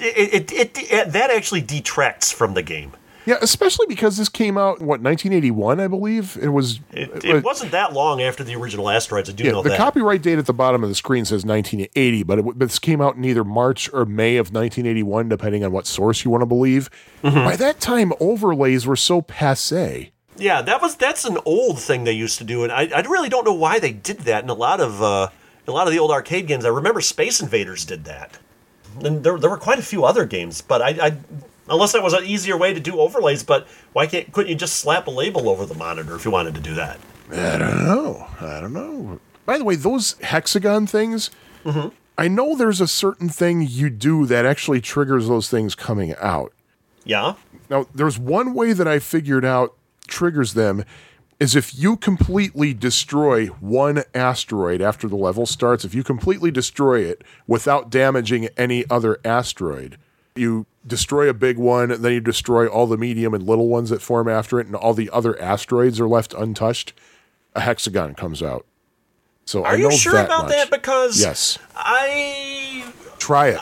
It, it, it, it that actually detracts from the game. Yeah, especially because this came out in what 1981, I believe. It was. It, it wasn't that long after the original Asteroids. I do Yeah, know the that. copyright date at the bottom of the screen says 1980, but it, this came out in either March or May of 1981, depending on what source you want to believe. Mm-hmm. By that time, overlays were so passe. Yeah, that was that's an old thing they used to do, and I, I really don't know why they did that in a lot of uh, a lot of the old arcade games. I remember Space Invaders did that, and there, there were quite a few other games. But I, I unless that was an easier way to do overlays, but why can't couldn't you just slap a label over the monitor if you wanted to do that? I don't know. I don't know. By the way, those hexagon things, Mm-hmm. I know there's a certain thing you do that actually triggers those things coming out. Yeah, Now, there's one way that I figured out triggers them is if you completely destroy one asteroid after the level starts, if you completely destroy it without damaging any other asteroid, you destroy a big one, and then you destroy all the medium and little ones that form after it, and all the other asteroids are left untouched, a hexagon comes out. So are I know you sure that about much. that? Because Yes. I Try it.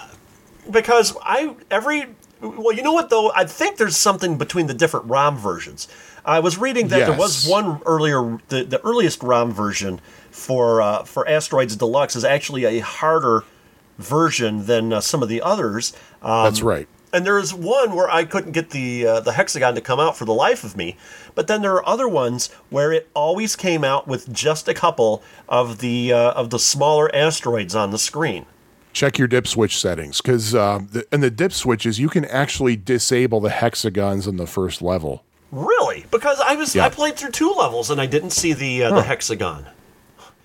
because I every well, you know what though? I think there's something between the different ROM versions. I was reading that there was one earlier, the, the earliest ROM version for uh, for Asteroids Deluxe is actually a harder version than uh, some of the others. Um, That's right. And there's one where I couldn't get the uh, the hexagon to come out for the life of me. But then there are other ones where it always came out with just a couple of the uh, of the smaller asteroids on the screen. check your dip switch settings because uh, the, in the dip switches you can actually disable the hexagons in the first level. Really? Because I was Yeah. I played through two levels and I didn't see the uh, the hexagon.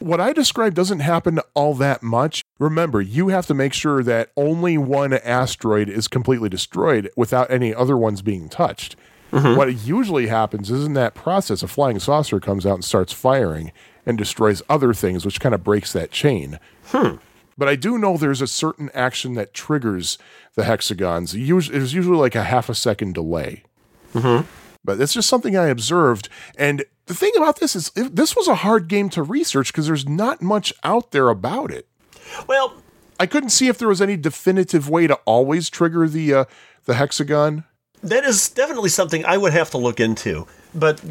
What I described doesn't happen all that much. Remember, you have to make sure that only one asteroid is completely destroyed without any other ones being touched. Mm-hmm. What usually happens is in that process, a flying saucer comes out and starts firing and destroys other things, which kind of breaks that chain. Hmm. But I do know there's a certain action that triggers the hexagons. There's usually like a half a second delay. Mm-hmm. But it's just something I observed. And the thing about this is, this was a hard game to research because there's not much out there about it. Well, I couldn't see if there was any definitive way to always trigger the uh, the hexagon. that is definitely something I would have to look into. But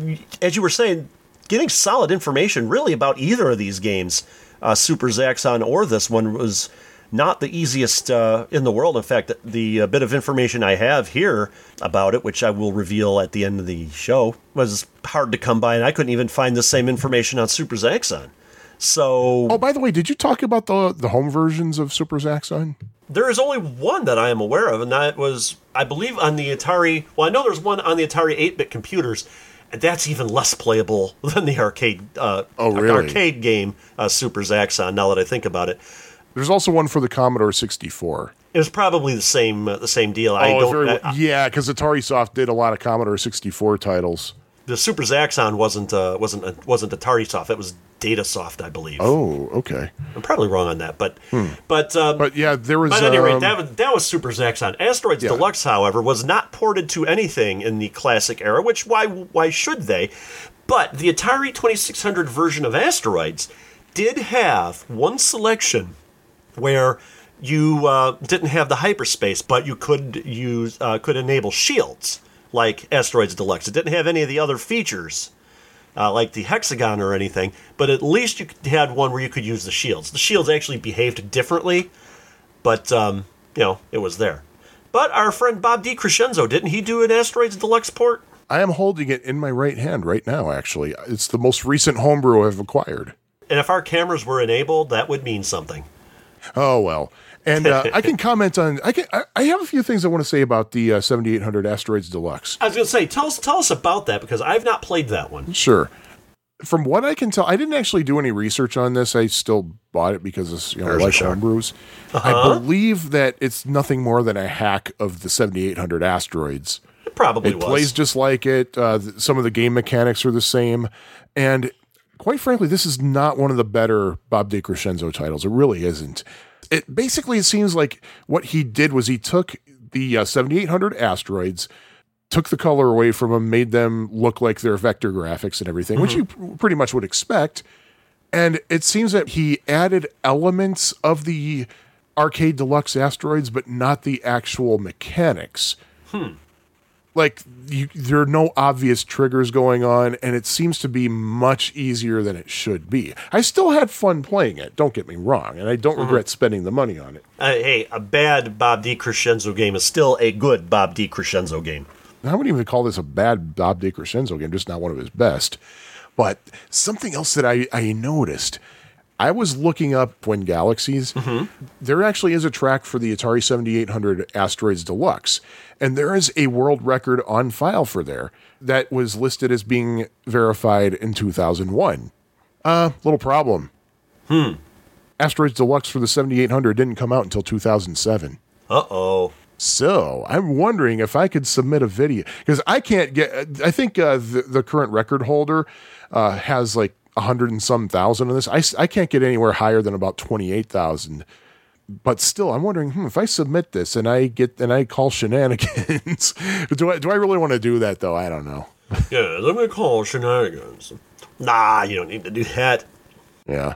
as you were saying, getting solid information really about either of these games, uh, Super Zaxxon or this one, was not the easiest uh, in the world. In fact, the uh, bit of information I have here about it, which I will reveal at the end of the show, was hard to come by, and I couldn't even find the same information on Super Zaxxon. So Oh, by the way, did you talk about the the home versions of Super Zaxxon? There is only one that I am aware of, and that was, I believe, on the Atari. Well, I know there's one on the Atari 8-bit computers, and that's even less playable than the arcade. Uh, Oh, really? Arcade game uh, Super Zaxxon. Now that I think about it, There's also one for the Commodore 64. it was probably the same uh, the same deal. I oh, don't. very I- yeah, because Atarisoft did a lot of Commodore 64 titles. the Super Zaxxon wasn't uh, wasn't uh, wasn't Atarisoft. It was Datasoft, I believe. Oh, okay. I'm probably wrong on that, but but um, But yeah, there was. But at any rate, um, that was, that was Super Zaxxon. Asteroids Yeah. Deluxe, however, was not ported to anything in the classic era, which why why should they? But the Atari 2600 version of Asteroids did have one selection where you uh, didn't have the hyperspace, but you could use uh, could enable shields like Asteroids Deluxe. It didn't have any of the other features. Uh, like the hexagon or anything, but at least you had one where you could use the shields. The shields actually behaved differently, but um, you know it was there. But our friend Bob DeCrescenzo didn't he do an Asteroids Deluxe port? I am holding it in my right hand right now, actually. It's the most recent homebrew I've acquired. And if our cameras were enabled, that would mean something. Oh, well. And uh, I can comment on. I can. I, I have a few things I want to say about the uh, 7800 Asteroids Deluxe. I was going to say, tell us tell us about that because I've not played that one. Sure. From what I can tell, I didn't actually do any research on this. I still bought it because it's, you know, I There's a like shark. homebrews. I believe that it's nothing more than a hack of the 7800 asteroids. It probably It was. plays just like it. Uh, th- some of the game mechanics are the same, and quite frankly, this is not one of the better Bob DeCrescenzo titles. It really isn't. It basically it seems like what he did was he took the uh, 7800 asteroids, took the color away from them, made them look like their vector graphics and everything, which you pr- pretty much would expect. And it seems that he added elements of the arcade deluxe asteroids, but not the actual mechanics. Like you, there are no obvious triggers going on, and it seems to be much easier than it should be. I still had fun playing it. Don't get me wrong, and I don't regret spending the money on it. Uh, hey, a bad Bob DeCrescenzo game is still a good Bob DeCrescenzo game. I wouldn't even call this a bad Bob DeCrescenzo game, just not one of his best. But something else that I, I noticed, I was looking up Twin Galaxies. There actually is a track for the Atari 7800 Asteroids Deluxe, and there is a world record on file for there that was listed as being verified in 2001. Uh, little problem. Hmm. Asteroids Deluxe for the 7800 didn't come out until 2007. Uh oh. So I'm wondering if I could submit a video because I can't get. I think uh, the, the current record holder uh, has like a hundred and some thousand on this. I, I can't get anywhere higher than about twenty eight thousand. But still, I'm wondering hmm, if I submit this and I get and I call shenanigans. do I do I really want to do that though? I don't know. Yeah, let me call shenanigans. Nah, you don't need to do that. Yeah,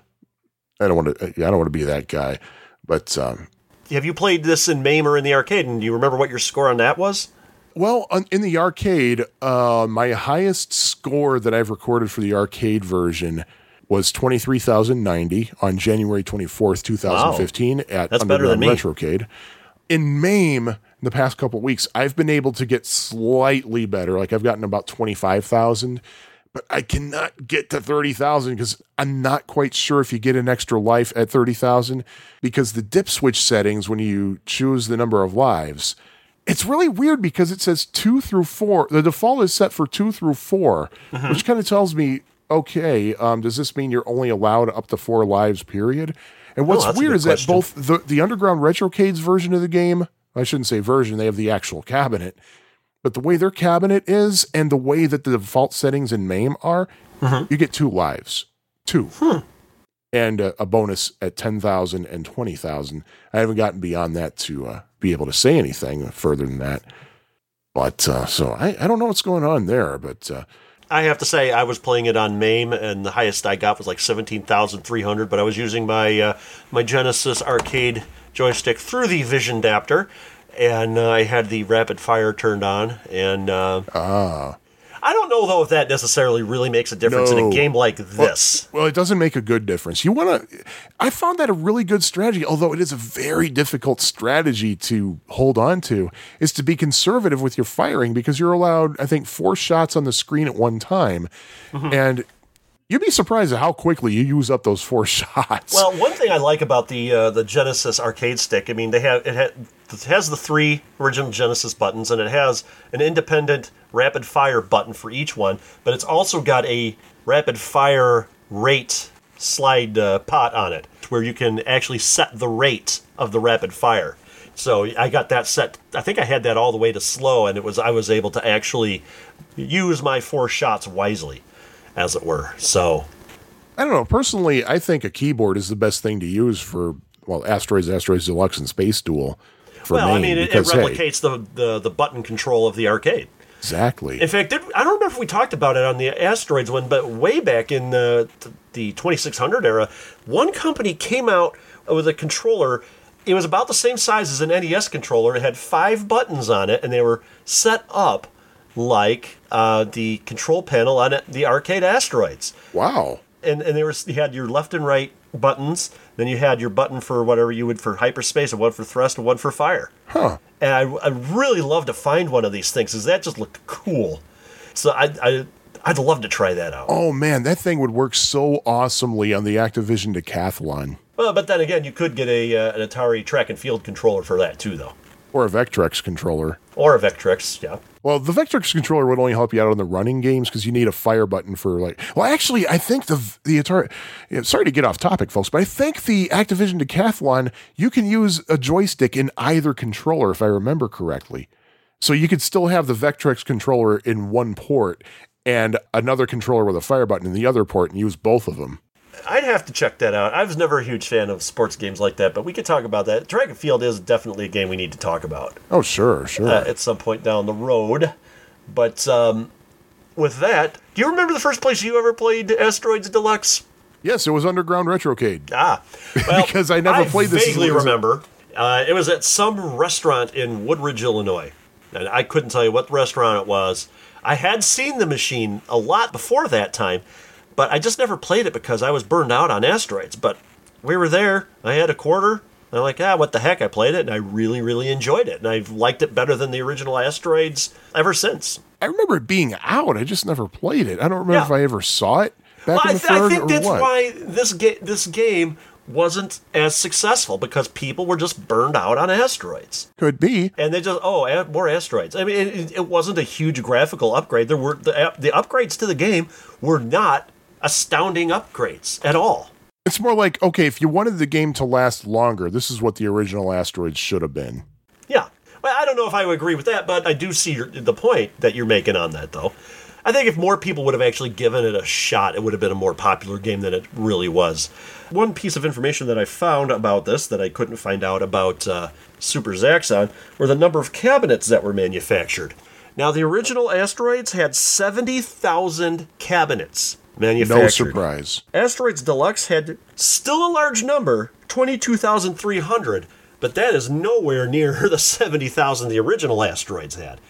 I don't want to. I don't want to be that guy. But um, Have you played this in MAME or in the arcade? And do you remember what your score on that was? Well, on, in the arcade, uh, my highest score that I've recorded for the arcade version was 23,090 on January 24th, 2015 at That's better than Underground me. Retrocade. In MAME, in the past couple of weeks, I've been able to get slightly better. Like I've gotten about 25,000, but I cannot get to 30,000 because I'm not quite sure if you get an extra life at 30,000 because the dip switch settings, when you choose the number of lives, it's really weird because it says two through four. The default is set for two through 4 Mm-hmm. which kind of tells me, okay, um, does this mean you're only allowed up to four lives, period? And what's Oh, weird is question. that both the, the Underground Retrocade's version of the game, I shouldn't say version, they have the actual cabinet, but the way their cabinet is and the way that the default settings in MAME are, Mm-hmm. you get two lives. Two. Hmm. And a, a bonus at 10,000 and 20,000. I haven't gotten beyond that to uh, be able to say anything further than that. But uh, so I, I don't know what's going on there, but uh, I have to say, I was playing it on MAME, and the highest I got was like seventeen thousand three hundred. But I was using my uh, my Genesis arcade joystick through the Vision adapter, and uh, I had the rapid fire turned on. And uh, I don't know though if that necessarily really makes a difference in a game like this. Well, it doesn't make a good difference. You want to. I found that a really good strategy, although it is a very difficult strategy to hold on to, is to be conservative with your firing because you're allowed, I think, four shots on the screen at one time. And you'd be surprised at how quickly you use up those four shots. Well, one thing I like about the uh, the Genesis arcade stick, I mean, they have it, ha- it has the three original Genesis buttons, and it has an independent rapid fire button for each one, but it's also got a rapid fire rate slide uh, pot on it, where you can actually set the rate of the rapid fire. So I got that set. I think I had that all the way to slow, and it was I was able to actually use my four shots wisely, as it were. So I don't know. Personally, I think a keyboard is the best thing to use for, well, Asteroids, Asteroids Deluxe, and Space Duel for well, I mean, it, it because, hey, replicates the, the the button control of the arcade. exactly. In fact, I don't remember if we talked about it on the asteroids one, but way back in the the 2600 era, one company came out with a controller. It was about the same size as an NES controller. It had five buttons on it, and they were set up like uh, the control panel on the arcade asteroids wow. and and there was you had your left and right buttons. Then you had your button for whatever you would for hyperspace, and one for thrust, and one for fire. Huh. And I I really love to find one of these things because that just looked cool. So I I I'd love to try that out. Oh man, that thing would work so awesomely on the Activision Decathlon Well, but then again, you could get a uh, an Atari track and field controller for that too, though, or a Vectrex controller. or a Vectrex. Yeah. Well, the Vectrex controller would only help you out on the running games because you need a fire button for like. Well, actually, I think the the Atari. Sorry to get off topic, folks, but I think the Activision Decathlon you can use a joystick in either controller if I remember correctly. So you could still have the Vectrex controller in one port and another controller with a fire button in the other port and use both of them. I'd have to check that out. I was never a huge fan of sports games like that, but we could talk about that. Track and field is definitely a game we need to talk about. Oh, sure, sure. uh, at some point down the road. But um, with that, do you remember the first place you ever played Asteroids Deluxe? yes, it was Underground Retrocade. Ah, well, Because I never played this as Vaguely a- as a- remember. Uh, it was at some restaurant in Woodridge, Illinois. and I couldn't tell you what restaurant it was. I had seen the machine a lot before that time, but I just never played it because I was burned out on asteroids. But we were there. I had a quarter. I'm like, ah, what the heck? I played it and I really, really enjoyed it. And I've liked it better than the original asteroids ever since. I remember it being out. I just never played it. I don't remember Yeah. if I ever saw it back Well, in I, the th- I think that's what. why this ga- this game wasn't as successful because people were just burned out on asteroids. Could be. and they just oh more asteroids. I mean, it, it wasn't a huge graphical upgrade. There were the the upgrades to the game were not astounding upgrades at all. It's more like okay, if you wanted the game to last longer, this is what the original asteroids should have been. Yeah, well, I don't know if I would agree with that, but I do see your, the point that you're making on that, though. I think if more people would have actually given it a shot, it would have been a more popular game than it really was. One piece of information that I found about this that I couldn't find out about uh, Super Zaxxon were the number of cabinets that were manufactured. Now, the original Asteroids had 70,000 cabinets manufactured. No surprise. Asteroids Deluxe had still a large number, 22,300, but that is nowhere near the 70,000 the original Asteroids had.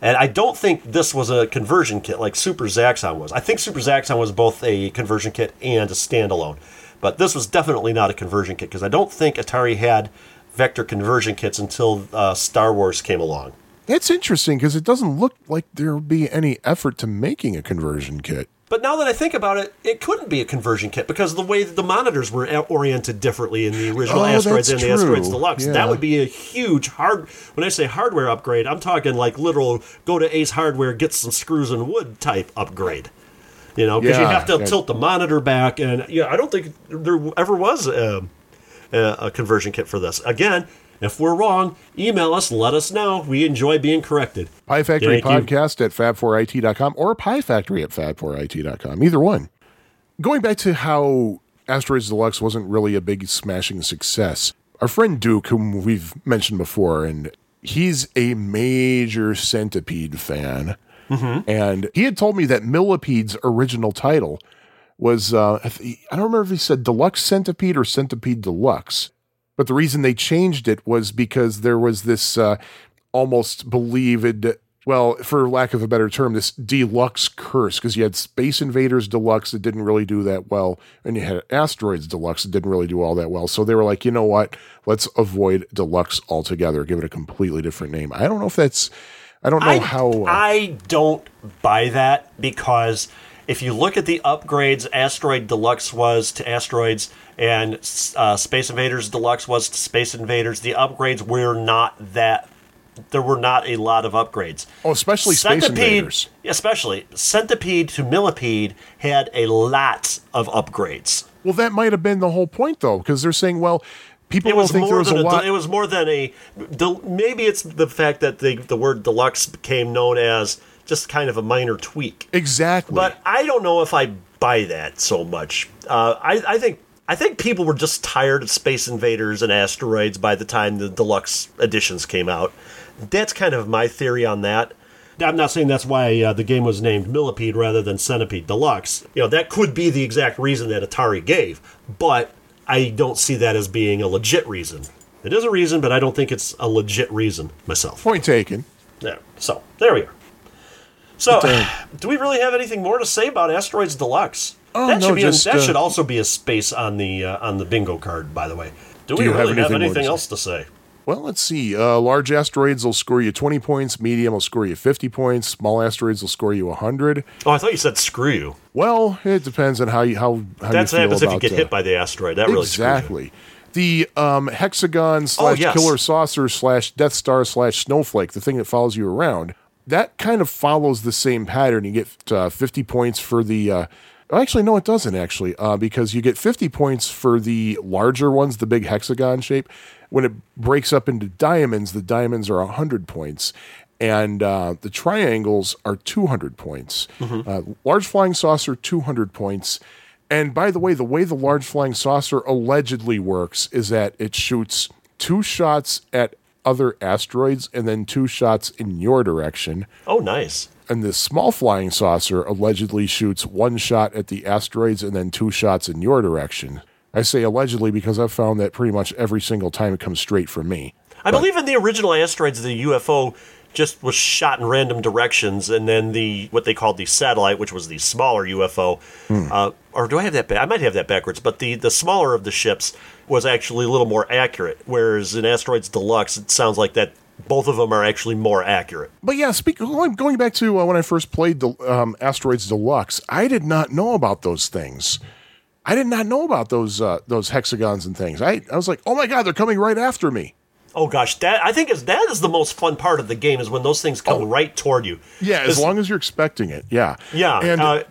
And I don't think this was a conversion kit like Super Zaxxon was. I think Super Zaxxon was both a conversion kit and a standalone. But this was definitely not a conversion kit because I don't think Atari had vector conversion kits until uh, Star Wars came along. It's interesting because it doesn't look like there would be any effort to making a conversion kit. But now that I think about it, it couldn't be a conversion kit because of the way that the monitors were oriented differently in the original Oh, Asteroids and the Asteroids. Deluxe. Yeah. That would be a huge hard. When I say hardware upgrade, I'm talking like literal go to Ace Hardware, get some screws and wood type upgrade. You know, because you have to yeah. tilt the monitor back, and yeah, I don't think there ever was a, a, a conversion kit for this. Again, if we're wrong, email us, let us know. We enjoy being corrected. Pie Factory Thank you. Podcast at fab4it.com or Pie Factory at fab4it.com. Either one. Going back to how Asteroids Deluxe wasn't really a big smashing success, our friend Duke, whom we've mentioned before, and he's a major Centipede fan. And he had told me that Millipede's original title was, uh, I don't remember if he said Deluxe Centipede or Centipede Deluxe. But the reason they changed it was because there was this uh, almost believed, well, for lack of a better term, this deluxe curse. Because you had Space Invaders Deluxe that didn't really do that well, and you had Asteroids Deluxe that didn't really do all that well. So they were like, you know what? Let's avoid Deluxe altogether. Give it a completely different name. I don't know if that's. I don't know I, how. uh, I don't buy that because if you look at the upgrades Asteroid Deluxe was to Asteroids and uh, Space Invaders Deluxe was to Space Invaders, the upgrades were not that. There were not a lot of upgrades. oh, especially Space Invaders. especially Centipede to Millipede, had a lot of upgrades. Well, that might have been the whole point, though, because they're saying, well, people It was think there more was than a a, lot. it was more than a. del- Maybe it's the fact that the the word deluxe became known as just kind of a minor tweak. exactly. But I don't know if I buy that so much. Uh, I, I think I think people were just tired of Space Invaders and asteroids by the time the deluxe editions came out. That's kind of my theory on that. I'm not saying that's why uh, the game was named Millipede rather than Centipede Deluxe. You know, that could be the exact reason that Atari gave, but I don't see that as being a legit reason. It is a reason, but I don't think it's a legit reason myself. Point taken. There. So there we are. So, But, uh, do we really have anything more to say about Asteroids Deluxe? Oh, that no, should be just, a, that uh, should also be a space on the uh, on the bingo card. By the way, do, we you have really have anything to anything say? else to say? Well, let's see. Uh, large asteroids will score you 20 points. Medium will score you 50 points. Small asteroids will score you 100. Oh, I thought you said screw you. Well, it depends on how you how, how That's you what feel happens if you get uh, hit by the asteroid. That really exactly. The um, hexagon slash Oh, yes. killer saucer slash Death Star slash snowflake, the thing that follows you around, that kind of follows the same pattern. You get uh, 50 points for the. Uh, actually, no, it doesn't actually, uh, because you get 50 points for the larger ones, the big hexagon shape. When it breaks up into diamonds, the diamonds are 100 points. And uh, the triangles are 200 points. Uh, large flying saucer, 200 points. And by the way, the way the large flying saucer allegedly works is that it shoots two shots at other asteroids and then two shots in your direction. Oh, nice. And the small flying saucer allegedly shoots one shot at the asteroids and then two shots in your direction. I say allegedly because I've found that pretty much every single time it comes straight from me. I believe in the original asteroids, the UFO just was shot in random directions, and then the what they called the satellite, which was the smaller UFO, uh, or do I have that? Ba- I might have that backwards. But the the smaller of the ships was actually a little more accurate, whereas in Asteroids Deluxe, it sounds like that both of them are actually more accurate. But yeah, speak, going, going back to uh, when I first played the, um, Asteroids Deluxe, I did not know about those things. I did not know about those uh, those hexagons and things. I, I was like, oh my god, they're coming right after me. Oh gosh, that I think is that is the most fun part of the game is when those things come right toward you. Yeah, as long as you're expecting it. Yeah. Yeah, And uh,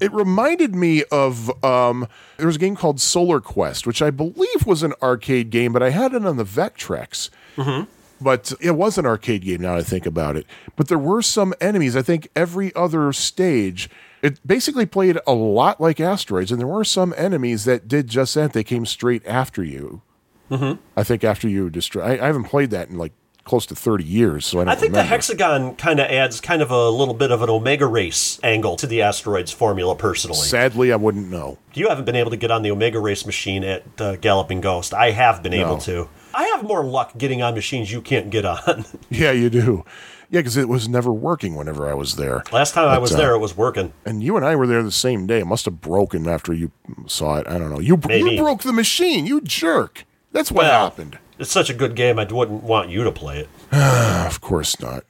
it reminded me of um, there was a game called Solar Quest, which I believe was an arcade game, but I had it on the Vectrex. Mm-hmm. But it was an arcade game now I think about it. But there were some enemies. I think every other stage, it basically played a lot like Asteroids, and there were some enemies that did just that. They came straight after you. Mm-hmm. I think after you destroy. I, I haven't played that in like close to 30 years, so I don't I think the hexagon kind of adds kind of a little bit of an omega race angle to the asteroids formula. Personally, Sadly, I wouldn't know. you haven't been able to get on the omega race machine at uh, Galloping Ghost. I have been able to. I have more luck getting on machines you can't get on. Yeah, you do. Yeah, because it was never working whenever I was there. Last time I was uh, there, it was working. And you and I were there the same day. It must have broken after you saw it. I don't know. You, Maybe. you broke the machine. You jerk. That's what Well, happened. It's such a good game. I wouldn't want you to play it. Of course not.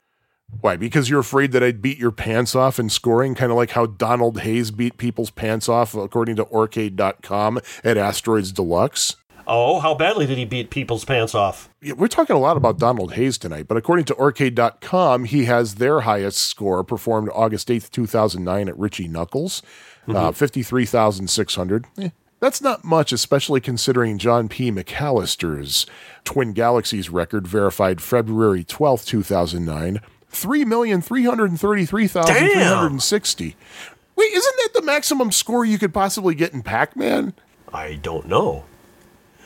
Why? Because you're afraid that I'd beat your pants off in scoring, kind of like how Donald Hayes beat people's pants off, according to Aurcade.com at Asteroids Deluxe. Oh, how badly did he beat people's pants off? Yeah, we're talking a lot about Donald Hayes tonight, but according to Aurcade.com, he has their highest score performed August 8th, 2009 at Richie Knuckles, uh, 53,600. Eh, that's not much, especially considering John P. McAllister's Twin Galaxies record verified February 12th, 2009, 3,333,360. Wait, isn't that the maximum score you could possibly get in Pac Man? I don't know.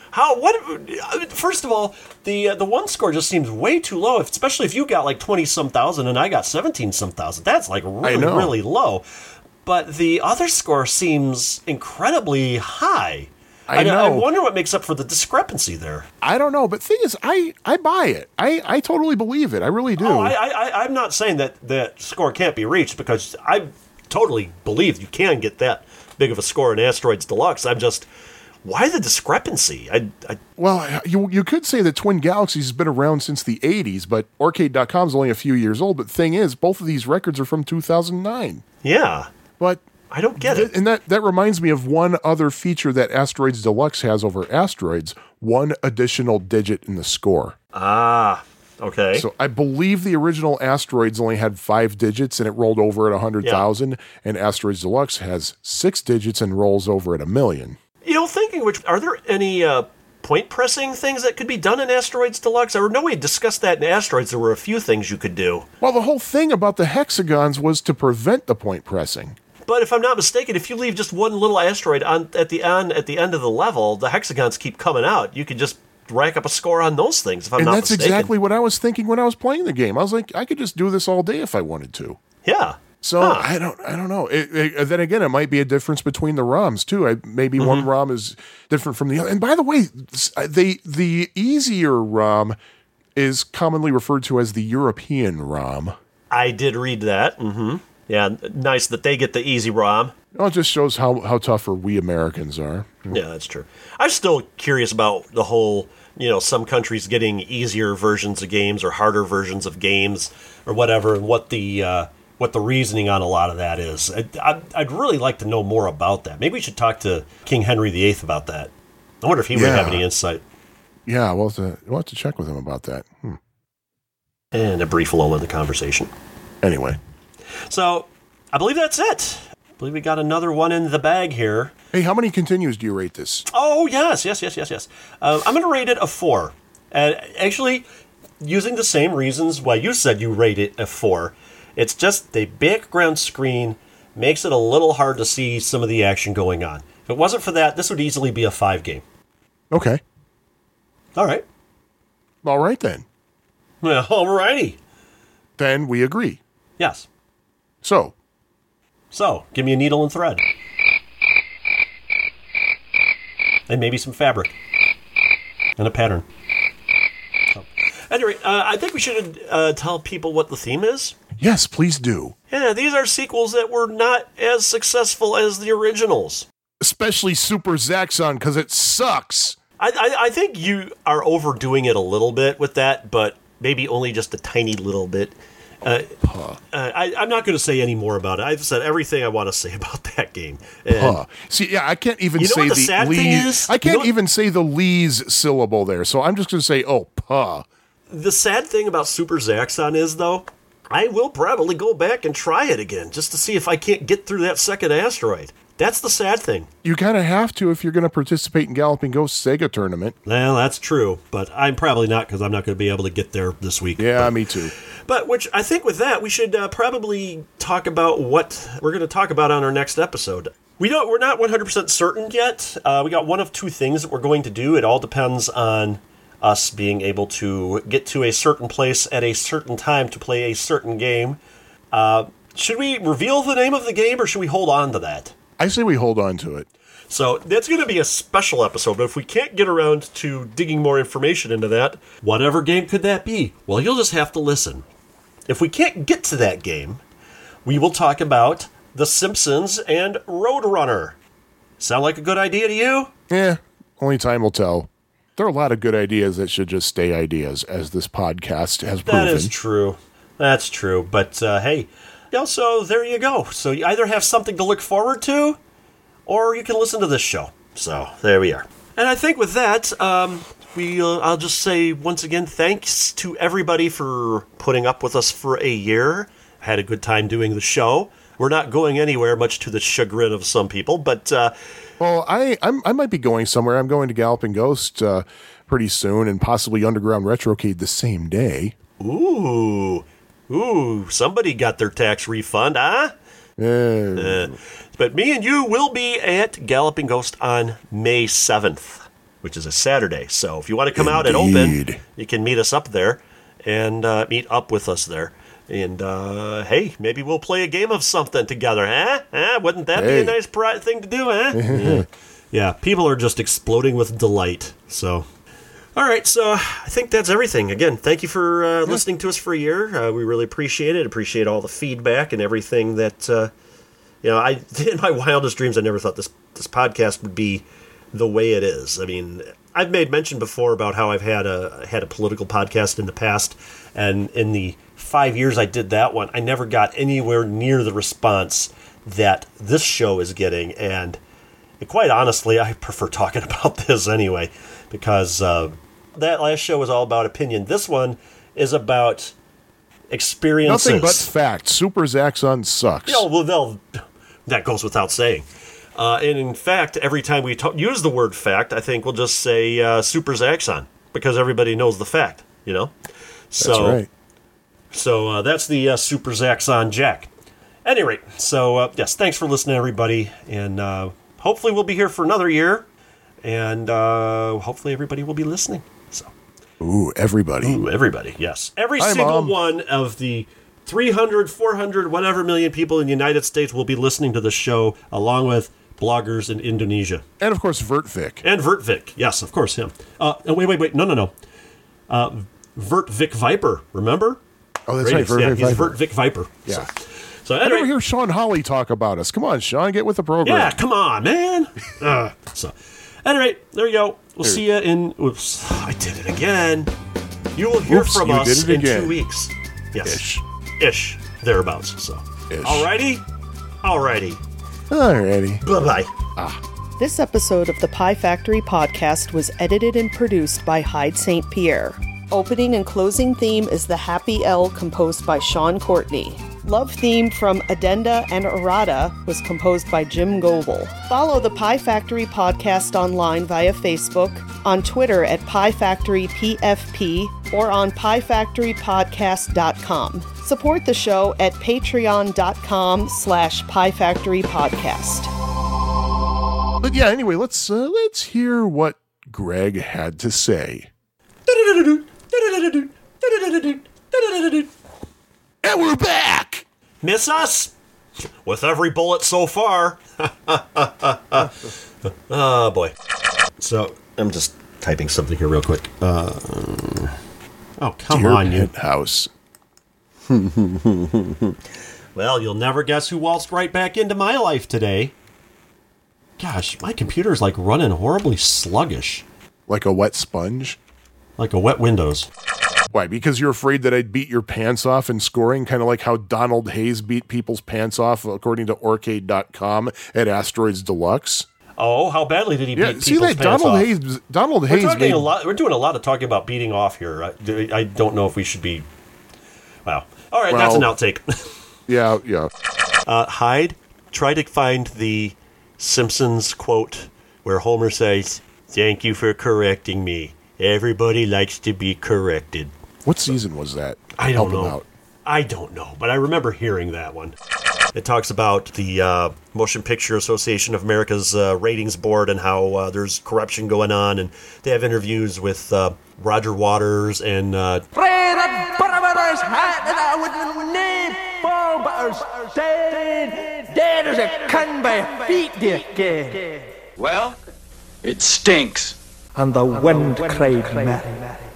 How? What? First of all, the uh, the one score just seems way too low. If, especially if you got like twenty some thousand and I got seventeen some thousand. That's like really really low. But the other score seems incredibly high. I I know. wonder what makes up for the discrepancy there. I don't know, but thing is, I, I buy it. I, I totally believe it. I really do. Oh, I, I, I- I'm not saying that that score can't be reached because I totally believe you can get that big of a score in Asteroids Deluxe. I'm just, why the discrepancy? I, I Well, you you could say that Twin Galaxies has been around since the 80s, but Aurcade.com is only a few years old. But the thing is, both of these records are from 2009. yeah, But I don't get it. and that that reminds me of one other feature that Asteroids Deluxe has over Asteroids: one additional digit in the score. Ah, okay. So I believe the original Asteroids only had five digits and it rolled over at 100,000, and Asteroids Deluxe has six digits and rolls over at a million. you know, thinking which, are there any uh, point pressing things that could be done in Asteroids Deluxe? I know we discussed that in Asteroids. There were a few things you could do. Well, the whole thing about the hexagons was to prevent the point pressing. But if I'm not mistaken, if you leave just one little asteroid on at the end at the end of the level, the hexagons keep coming out. You can just rack up a score on those things. If I'm and not that's mistaken. exactly what I was thinking when I was playing the game. I was like, I could just do this all day if I wanted to. yeah. So Huh. I don't, I don't know. It, it- then again, it might be a difference between the ROMs too. I, maybe one Mm-hmm. ROM is different from the other. And by the way, s- the the easier ROM is commonly referred to as the European ROM. I did read that. hmm Yeah, nice that they get the easy ROM. Well, it just shows how how tougher we Americans are. Yeah, that's true. I'm still curious about the whole, you know, some countries getting easier versions of games or harder versions of games or whatever, and what the uh, what the reasoning on a lot of that is. I, I'd really like to know more about that. Maybe we should talk to King Henry VIII about that. I wonder if he would have any insight. Yeah, we'll have to, we'll have to check with him about that. Hmm. And a brief lull in the conversation. Anyway, So, I believe that's it. I believe we got another one in the bag here. hey, how many continues do you rate this? Oh yes, yes, yes, yes, yes. Um, I'm going to rate it a four. And actually, using the same reasons why you said you rate it a four, it's just the background screen makes it a little hard to see some of the action going on. If it wasn't for that, this would easily be a five game. Okay, All right. all right then. Well, alrighty. Then we agree. Yes. So, So, give me a needle and thread. And maybe some fabric. And a pattern. So, Anyway, uh, I think we should uh, tell people what the theme is. Yes, please do. Yeah, these are sequels that were not as successful as the originals. Especially Super Zaxxon because it sucks. I, I, I think you are overdoing it a little bit with that, but maybe only just a tiny little bit. Uh, uh, I, I'm not going to say any more about it. I've said everything I want to say about that game. Huh. See, yeah, I can't even You know say the the sad thing Lee's. is? I can't know even say the Lee's syllable there. So I'm just going to say, oh, puh. The sad thing about Super Zaxxon is, though, I will probably go back and try it again just to see if I can't get through that second asteroid. That's the sad thing. You kind of have to if you're going to participate in Galloping Ghost Sega tournament. Well, that's true, but I'm probably not because I'm not going to be able to get there this week. Yeah, me too. But which I think with that we should uh, probably talk about what we're going to talk about on our next episode. We don't. We're not 100 percent certain yet. Uh, we got one of two things that we're going to do. It all depends on us being able to get to a certain place at a certain time to play a certain game. Uh, should we reveal the name of the game or should we hold on to that? I say we hold on to it. So that's going to be a special episode. But if we can't get around to digging more information into that, whatever game could that be? Well, you'll just have to listen. If we can't get to that game, we will talk about The Simpsons and Roadrunner. Sound like a good idea to you? Yeah, only time will tell. There are a lot of good ideas that should just stay ideas, as this podcast has proven. That is true. That's true. But uh, hey, also there you go. So you either have something to look forward to, or you can listen to this show. So there we are. And I think with that, um, we uh, I'll just say once again thanks to everybody for putting up with us for a year. Had a good time doing the show. We're not going anywhere, much to the chagrin of some people, but uh, Well, I I'm, I might be going somewhere. I'm going to Galloping Ghost uh, pretty soon, and possibly Underground Retrocade the same day. ooh, ooh, somebody got their tax refund, huh? Uh, But me and you will be at Galloping Ghost on May 7th, which is a Saturday. So if you want to come out at open, you can meet us up there and uh, meet up with us there. And uh, hey, maybe we'll play a game of something together, huh? huh? Wouldn't that be a nice pri- thing to do, huh? yeah. yeah, people are just exploding with delight. So. All right, so I think that's everything. Again, thank you for uh, listening to us for a year. Uh, we really appreciate it. Appreciate all the feedback and everything that uh, you know, I in my wildest dreams, I never thought this this podcast would be the way it is. I mean, I've made mention before about how I've had a had a political podcast in the past, and in the five years I did that one, I never got anywhere near the response that this show is getting. And quite honestly, I prefer talking about this anyway, because uh, that last show was all about opinion. This one is about experiences. nothing but fact. Super Zaxxon sucks. Yeah, well, they'll, that goes without saying. Uh, and in fact, every time we ta- use the word fact, I think we'll just say uh, Super Zaxxon because everybody knows the fact, you know? So, That's right. So uh, that's the uh, Super Zaxxon Jack. Any rate, so uh, yes, thanks for listening, everybody. And uh, hopefully we'll be here for another year. And uh, hopefully everybody will be listening. Ooh, everybody. Ooh, everybody, yes. Every Hi, single Mom. one of the 300, 400, whatever million people in the United States will be listening to the show, along with bloggers in Indonesia. And of course, Vertvik. And Vertvik. Yes, of course, him. Uh, wait, wait, wait. No, no, no. Uh, Vertvik Viper, remember? Oh, that's right. Ratings. yeah, Vertvik he's Viper. Vertvik Viper. Yeah. So, so I never hear Sean Holly talk about us. Come on, Sean, get with the program. yeah, come on, man. uh, so, at any rate, there you go. We'll see you in. Oops, I did it again. You will hear Oops, from us in again. two weeks. Yes. Ish. Ish. Thereabouts. So. Ish. Alrighty. Alrighty. Alrighty. Bye bye. Ah. This episode of the Pie Factory podcast was edited and produced by Hyde St. Pierre. Opening and closing theme is The Happy L composed by Sean Courtney. Love theme from Addenda and Errata was composed by Jim Goebel. Follow the Pie Factory podcast online via Facebook, on Twitter at Pie Factory PFP, or on piefactorypodcast.com. Support the show at patreon.com slash piefactorypodcast. But yeah, anyway, let's uh, let's hear what Greg had to say. And we're back. Miss us? With every bullet so far. oh boy. So I'm just typing something here real quick. Uh, Oh, come Dear on, you. penthouse. Well, you'll never guess who waltzed right back into my life today. Gosh, my computer's like running horribly sluggish, Like a wet sponge. like a wet Windows. Why? Because you're afraid that I'd beat your pants off in scoring, kind of like how Donald Hayes beat people's pants off, according to Aurcade.com at Asteroids Deluxe. Oh, how badly did he Yeah, beat see people's that pants Donald off? Hayes. Donald We're Hayes talking made a lot. We're doing a lot of talking about beating off here. I, I don't know if we should be. Wow. All right, that's an outtake. Yeah, yeah. Uh, Hyde, try to find the Simpsons quote where Homer says, "Thank you for correcting me. Everybody likes to be corrected." What season was that? I don't Help know. out. I don't know, but I remember hearing that one. It talks about the uh, Motion Picture Association of America's uh, ratings board and how uh, there's corruption going on, and they have interviews with uh, Roger Waters and uh, Dead as a can by feet, dear gay. Well, it stinks. And the wind cried merry.